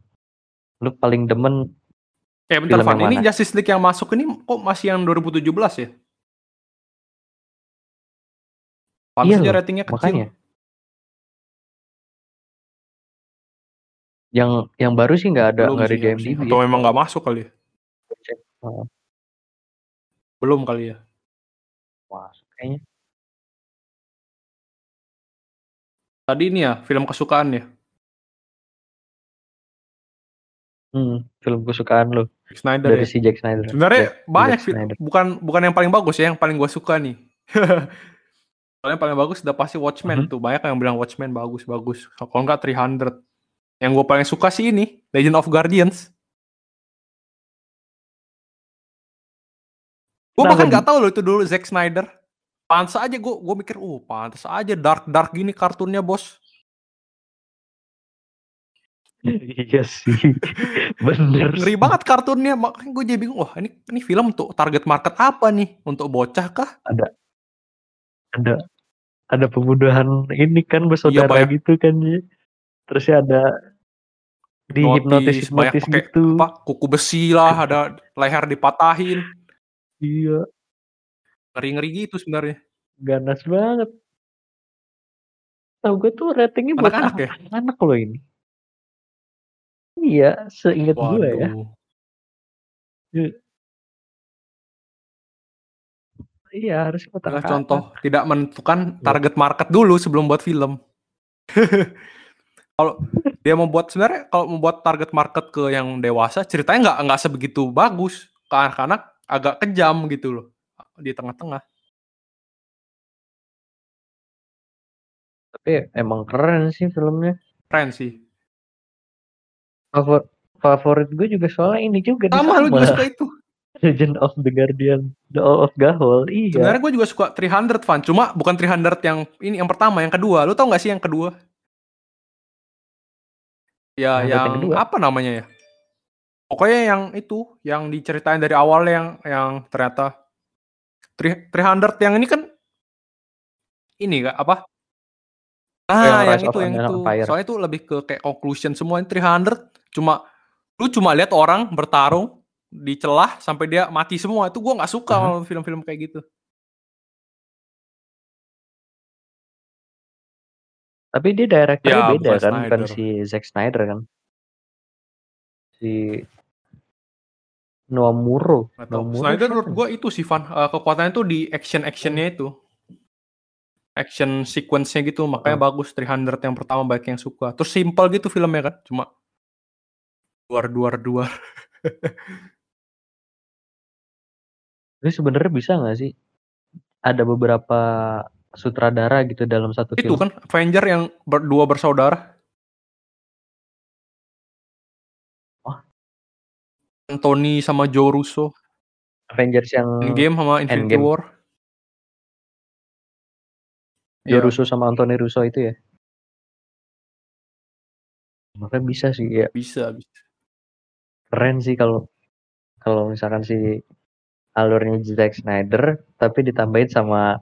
lu paling demen Eh bentar Film Van, ini mana? Justice League yang masuk ini kok masih yang 2017 ya? Pantes Iya loh, ratingnya kecil. makanya. Yang yang baru sih nggak ada nggak ada di. IMDb. Atau ya. memang nggak masuk kali ya? Oh, Belum kali ya? masuk kayaknya. Tadi ini ya, film kesukaan ya? Hmm, film kesukaan lu Zack Snyder dari ya? si Zack Snyder. Sebenarnya Zack- banyak Snyder. bukan bukan yang paling bagus ya, yang paling gue suka nih. (laughs) Soalnya yang paling bagus udah pasti Watchmen Mhm. tuh. Banyak yang bilang Watchmen bagus bagus. Kalau nggak 300. Yang gue paling suka sih ini Legend of Guardians. Gue bahkan nggak tahu loh itu dulu Zack Snyder. Pantes aja gue gue mikir, oh pantes aja dark dark gini kartunnya bos. (laughs) iya sih, bener. Ngeri banget kartunnya. Makanya gue jadi bingung, wah ini ini film untuk target market apa nih? Untuk bocah kah? Ada ada ada pembunuhan ini kan bersaudara Iya, banyak. gitu kan ya. Terusnya ada di hipnotis hipnotis gitu. apa kuku besi lah ada leher dipatahin Iya, ngeri ngeri gitu sebenarnya ganas banget. Tahu gue tuh ratingnya buat Anak-anak ya? anak loh ini. Iya, seingat gue ya. waduh Iya, harus adalah anak-anak. contoh tidak menentukan Iya. target market dulu sebelum buat film (laughs) kalau dia membuat sebenarnya kalau membuat target market ke yang dewasa ceritanya nggak nggak sebegitu bagus ke anak-anak agak kejam gitu loh di tengah-tengah Tapi emang keren sih filmnya. keren sih Favor favorit gue juga soalnya ini juga nih, sama lu juga suka itu Legend of the Guardian, The All of Gahol. Iya. sebenarnya gue juga suka 300 fan cuma bukan 300 yang ini yang pertama yang kedua lu tau nggak sih yang kedua ya 300 yang yang kedua? apa namanya ya pokoknya yang itu yang diceritain dari awal yang yang ternyata 300 yang ini kan ini kak apa Oh, yang ah yang of itu yang an itu Empire. soalnya itu lebih ke kayak conclusion semua ini 300 cuma lu cuma lihat orang bertarung di celah sampai dia mati semua itu gua nggak suka sama film-film kayak gitu Tapi dia direkturnya Ya, beda kan, bukan Snyder. si Zack Snyder kan. Si tahu. Noamuro Snyder menurut gue itu sih Van Eh, kekuatannya tuh di action actionnya itu action sequence-nya gitu makanya Hmm. bagus 300 yang pertama banyak yang suka terus simple gitu filmnya kan cuma duar duar duar Ini sebenarnya bisa nggak sih ada beberapa sutradara gitu dalam satu Itu film. kan Avenger yang berdua bersaudara. Wah. Anthony sama Joe Russo. Avengers yang Endgame sama Infinity Endgame. War. Joe Iya, Russo sama Anthony Russo itu ya. Makanya bisa sih ya bisa, bisa. Keren sih kalau kalau misalkan si alurnya Zack Snyder tapi ditambahin sama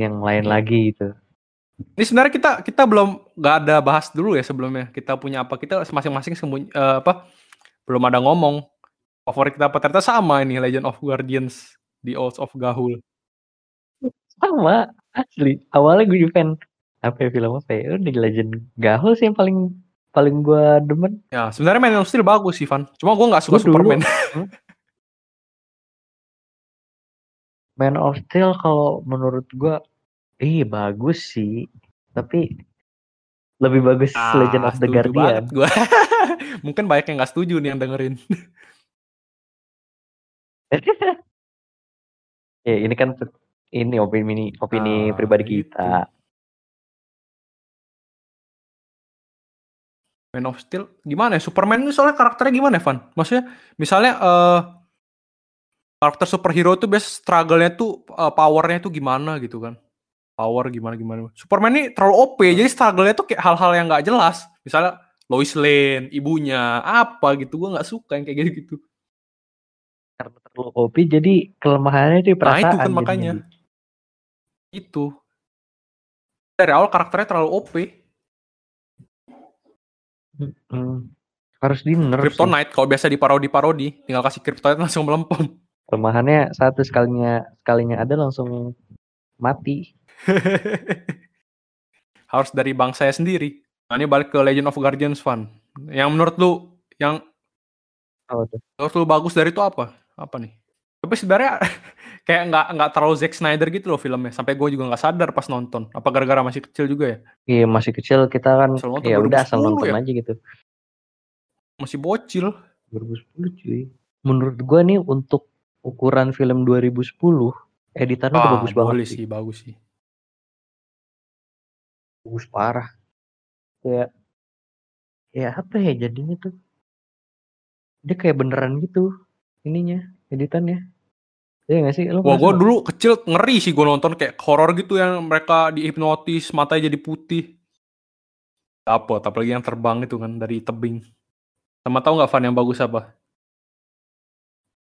yang lain Hmm. lagi gitu. Ini sebenarnya kita kita belum nggak ada bahas dulu ya sebelumnya. Kita punya apa? Kita masing-masing sembunyi eh, apa? Belum ada ngomong. Favorit kita apa ternyata sama ini Legend of Guardians, The Oath of Gahul. Sama asli. Awalnya gue juga fan apa ya film apa ya? Udah Legend Gahul sih yang paling paling gue demen. Ya, sebenarnya Man of Steel bagus sih, Van. Cuma gue nggak suka Gua dulu- Superman. Man of Steel kalau menurut gue iya bagus sih. Tapi lebih bagus Legend of the Ah, Guardian. gua. (laughs) Mungkin banyak yang nggak setuju nih yang dengerin. (laughs) ya ini kan ini opini opini Ah, pribadi kita. Man of Steel gimana ya? Superman ini soalnya karakternya gimana, Van? Maksudnya misalnya eh karakter superhero tuh biasa struggle-nya tuh eh, power-nya tuh gimana gitu kan. Power gimana gimana. Superman ini terlalu OP, jadi struggle-nya tuh kayak hal-hal yang nggak jelas. Misalnya Lois Lane, ibunya, apa gitu. Gua nggak suka yang kayak gitu-gitu. Karena terlalu OP jadi kelemahannya di Nah perasaan. itu kan makanya. Itu. Dari awal karakternya terlalu OP. Hmm. Harus di nerf sih. Kryptonite kalau biasa di parodi-parodi, tinggal kasih Kryptonite langsung melempem. Kelemahannya satu sekalinya sekalinya ada langsung mati. (laughs) Harus dari bangsa saya sendiri. Nah, ini balik ke Legend of Guardians Fan. Yang menurut lu yang Apa tuh? menurut lu bagus dari itu apa? Apa nih? Tapi sebenarnya kayak nggak nggak terlalu Zack Snyder gitu loh filmnya. Sampai gue juga nggak sadar pas nonton. Apa gara-gara masih kecil juga ya? Iya masih kecil kita kan ya udah asal 2010 nonton ya? aja gitu. Masih bocil. 2010 cuy. Menurut gua nih untuk ukuran film 2010 editannya udah Ah, bagus banget sih. sih, bagus sih. Bagus parah. Kayak ya apa ya jadinya tuh dia kayak beneran gitu ininya editannya. Iya gak sih? Lu Wah, gue dulu kecil ngeri sih gue nonton kayak horor gitu yang mereka dihipnotis, matanya jadi putih. Dapet, apalagi yang terbang itu kan dari tebing. Sama tahu nggak Van yang bagus apa?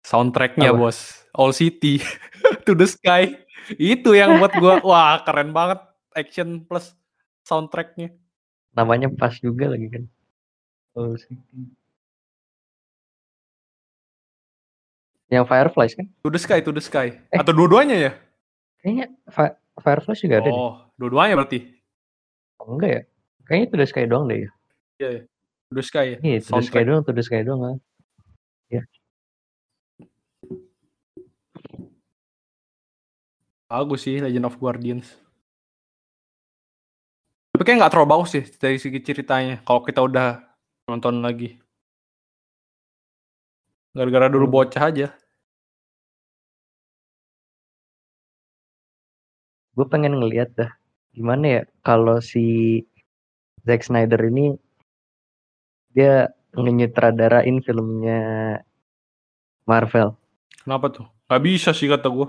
Soundtracknya Apa? bos, All City, (laughs) To the Sky. Itu yang buat gue, (laughs) wah keren banget action plus soundtracknya. namanya pas juga lagi kan. Oh, City. Yang Fireflies kan? To the Sky, To the Sky. Eh. Atau dua-duanya ya? Kayaknya Fi- Fireflies juga ada deh. Oh, dua-duanya berarti. Oh, enggak ya? Kayaknya itu The Sky doang deh ya. Iya, iya. To the Sky ya. Iya, To The Sky doang, To The Sky doang. ah. Bagus sih Legend of Guardians. Tapi kayak nggak terlalu bagus sih dari segi ceritanya. Kalau kita udah nonton lagi. Gara-gara dulu Hmm. bocah aja. Gue pengen ngeliat dah gimana ya kalau si Zack Snyder ini dia ngenyutradarain filmnya Marvel. Kenapa tuh? Gak bisa sih kata gue.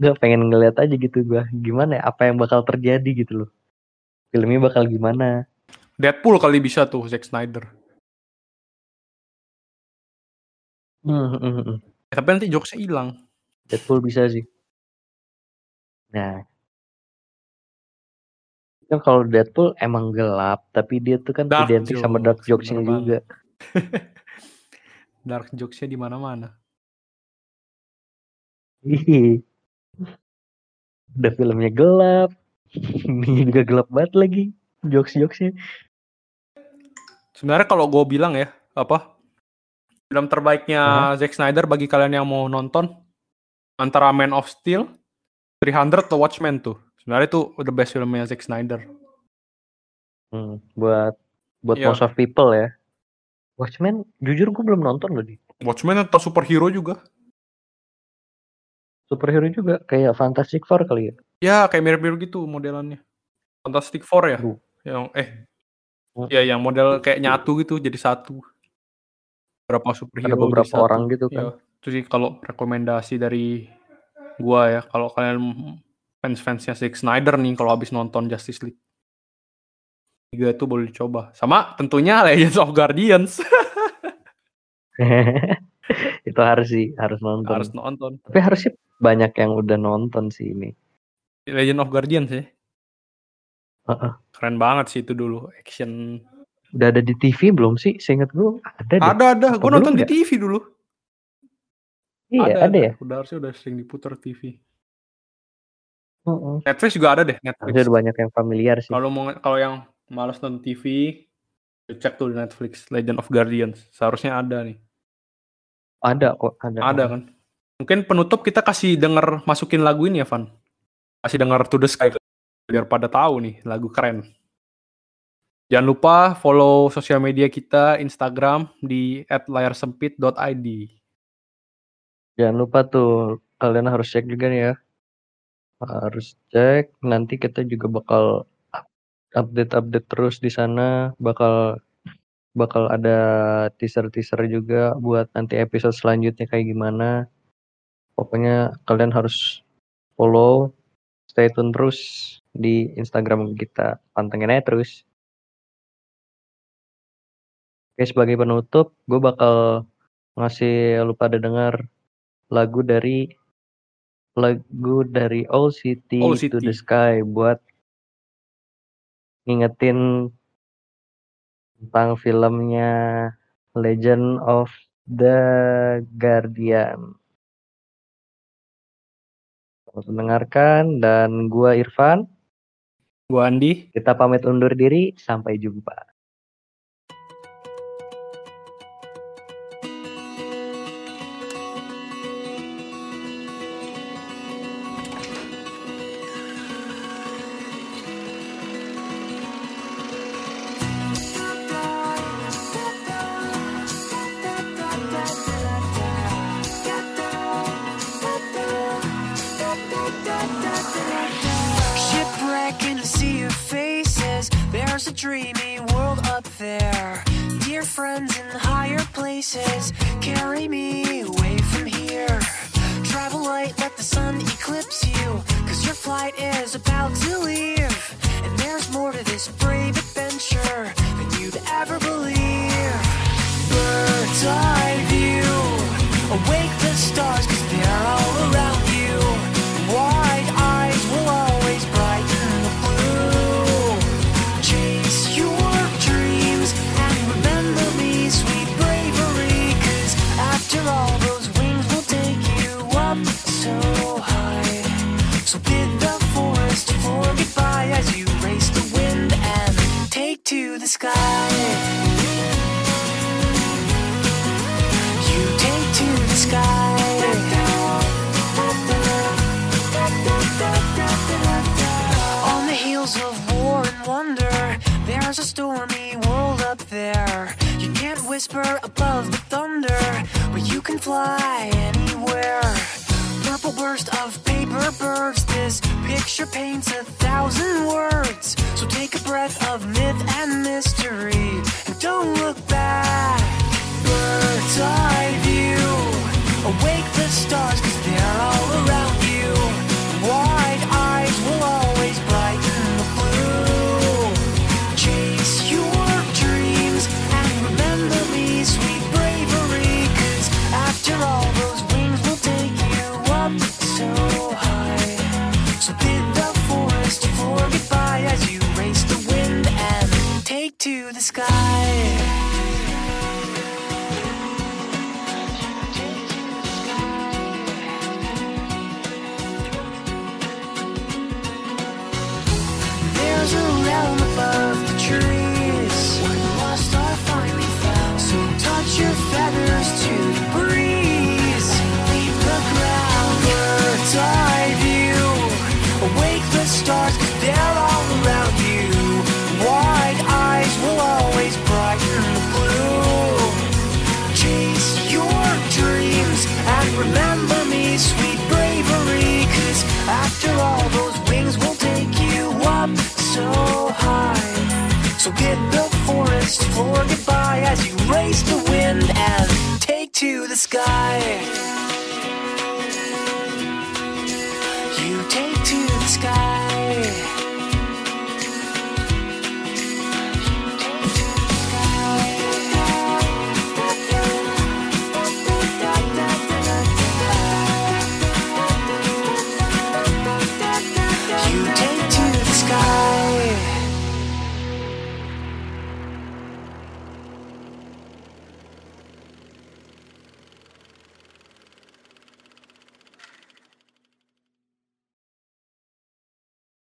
Gue pengen ngeliat aja gitu gue gimana ya apa yang bakal terjadi gitu loh. Filmnya bakal gimana? Deadpool kali bisa tuh Zack Snyder. Hmm, hmm, hmm, hmm. Eh, tapi nanti jokesnya hilang. Deadpool bisa sih. Nah, kan kalau Deadpool emang gelap, tapi dia tuh kan Dark identik sama dark jokes, jokes-nya bener juga. (laughs) Dark jokesnya di mana-mana. Udah filmnya gelap. (laughs) Ini juga gelap banget lagi. Jokes-jokesnya. Sebenarnya kalau gue bilang ya, apa film terbaiknya Zack Snyder bagi kalian yang mau nonton antara Man of Steel, 300 atau Watchmen tuh. Sebenarnya itu the best filmnya Zack Snyder. Hmm, buat buat Iya. most of people ya. Watchmen jujur gue belum nonton loh di. Watchmen atau superhero juga. superhero juga kayak Fantastic Four kali ya. Ya kayak mirip-mirip gitu modelannya. Fantastic Four ya? Aduh. Yang eh Hmm. ya yang model kayak nyatu gitu jadi satu. Berapa superhero jadi beberapa orang gitu kan. Ya, itu sih kalau rekomendasi dari gua ya kalau kalian fans-fansnya Zack Snyder nih kalau habis nonton Justice League. Tiga itu boleh dicoba. Sama tentunya Legends of Guardians. (laughs) itu harus sih, harus nonton. Harus nonton. Tapi harusnya banyak yang udah nonton sih ini. Legend of Guardians ya. Heeh. Keren banget sih itu dulu action. Udah ada di TV belum sih? Seingat gue ada deh. Ada ada, gue nonton di ya? TV dulu. Iya, ada, ya. Udah harusnya udah sering diputar TV. Heeh. Netflix juga ada deh, Netflix. Ada banyak yang familiar sih. Kalau mau kalau yang males nonton TV, cek tuh di Netflix Legend of Guardians. Seharusnya ada nih. Ada kok, ada. Ada kan? Mungkin penutup kita kasih denger masukin lagu ini ya, Van. Kasih denger To The Sky biar pada tahu nih lagu keren. Jangan lupa follow sosial media kita Instagram di @layarsempit.id. Jangan lupa tuh kalian harus cek juga nih ya. Harus cek. Nanti kita juga bakal up- update-update terus di sana. Bakal bakal ada teaser-teaser juga buat nanti episode selanjutnya kayak gimana. Pokoknya kalian harus follow, stay tune terus di Instagram kita. Pantengin aja terus. Oke, sebagai penutup, gue bakal ngasih lu pada denger lagu dari lagu dari All City, All to City. the Sky buat ngingetin tentang filmnya Legend of the Guardian. Selamat mendengarkan dan gua Irfan, Gua Andi. kita pamit undur diri, sampai jumpa. Places, carry me away from here. Travel light, let the sun eclipse you. Cause your flight is about to leave. And there's more to this brave adventure than you'd ever believe. Bird's as you race the wind and take to the sky. You take to the sky. On the heels of war and wonder, there's a stormy world up there. You can't whisper above the thunder, but you can fly. Purple burst of paper birds, this picture paints a thousand words. So take a breath of myth and mystery, and don't look back. Bird's eye view, awake the stars, cause they're all around you. Wide eyes will always brighten the blue. Chase your dreams and remember me, sweet bravery. Cause after all, So bid the forest for goodbye as you race the wind and take to the sky. There's a realm above the trees. Lost are finally found. So touch your feathers to so high. So bid the forest for goodbye as you race the wind and take to the sky. You take to the sky.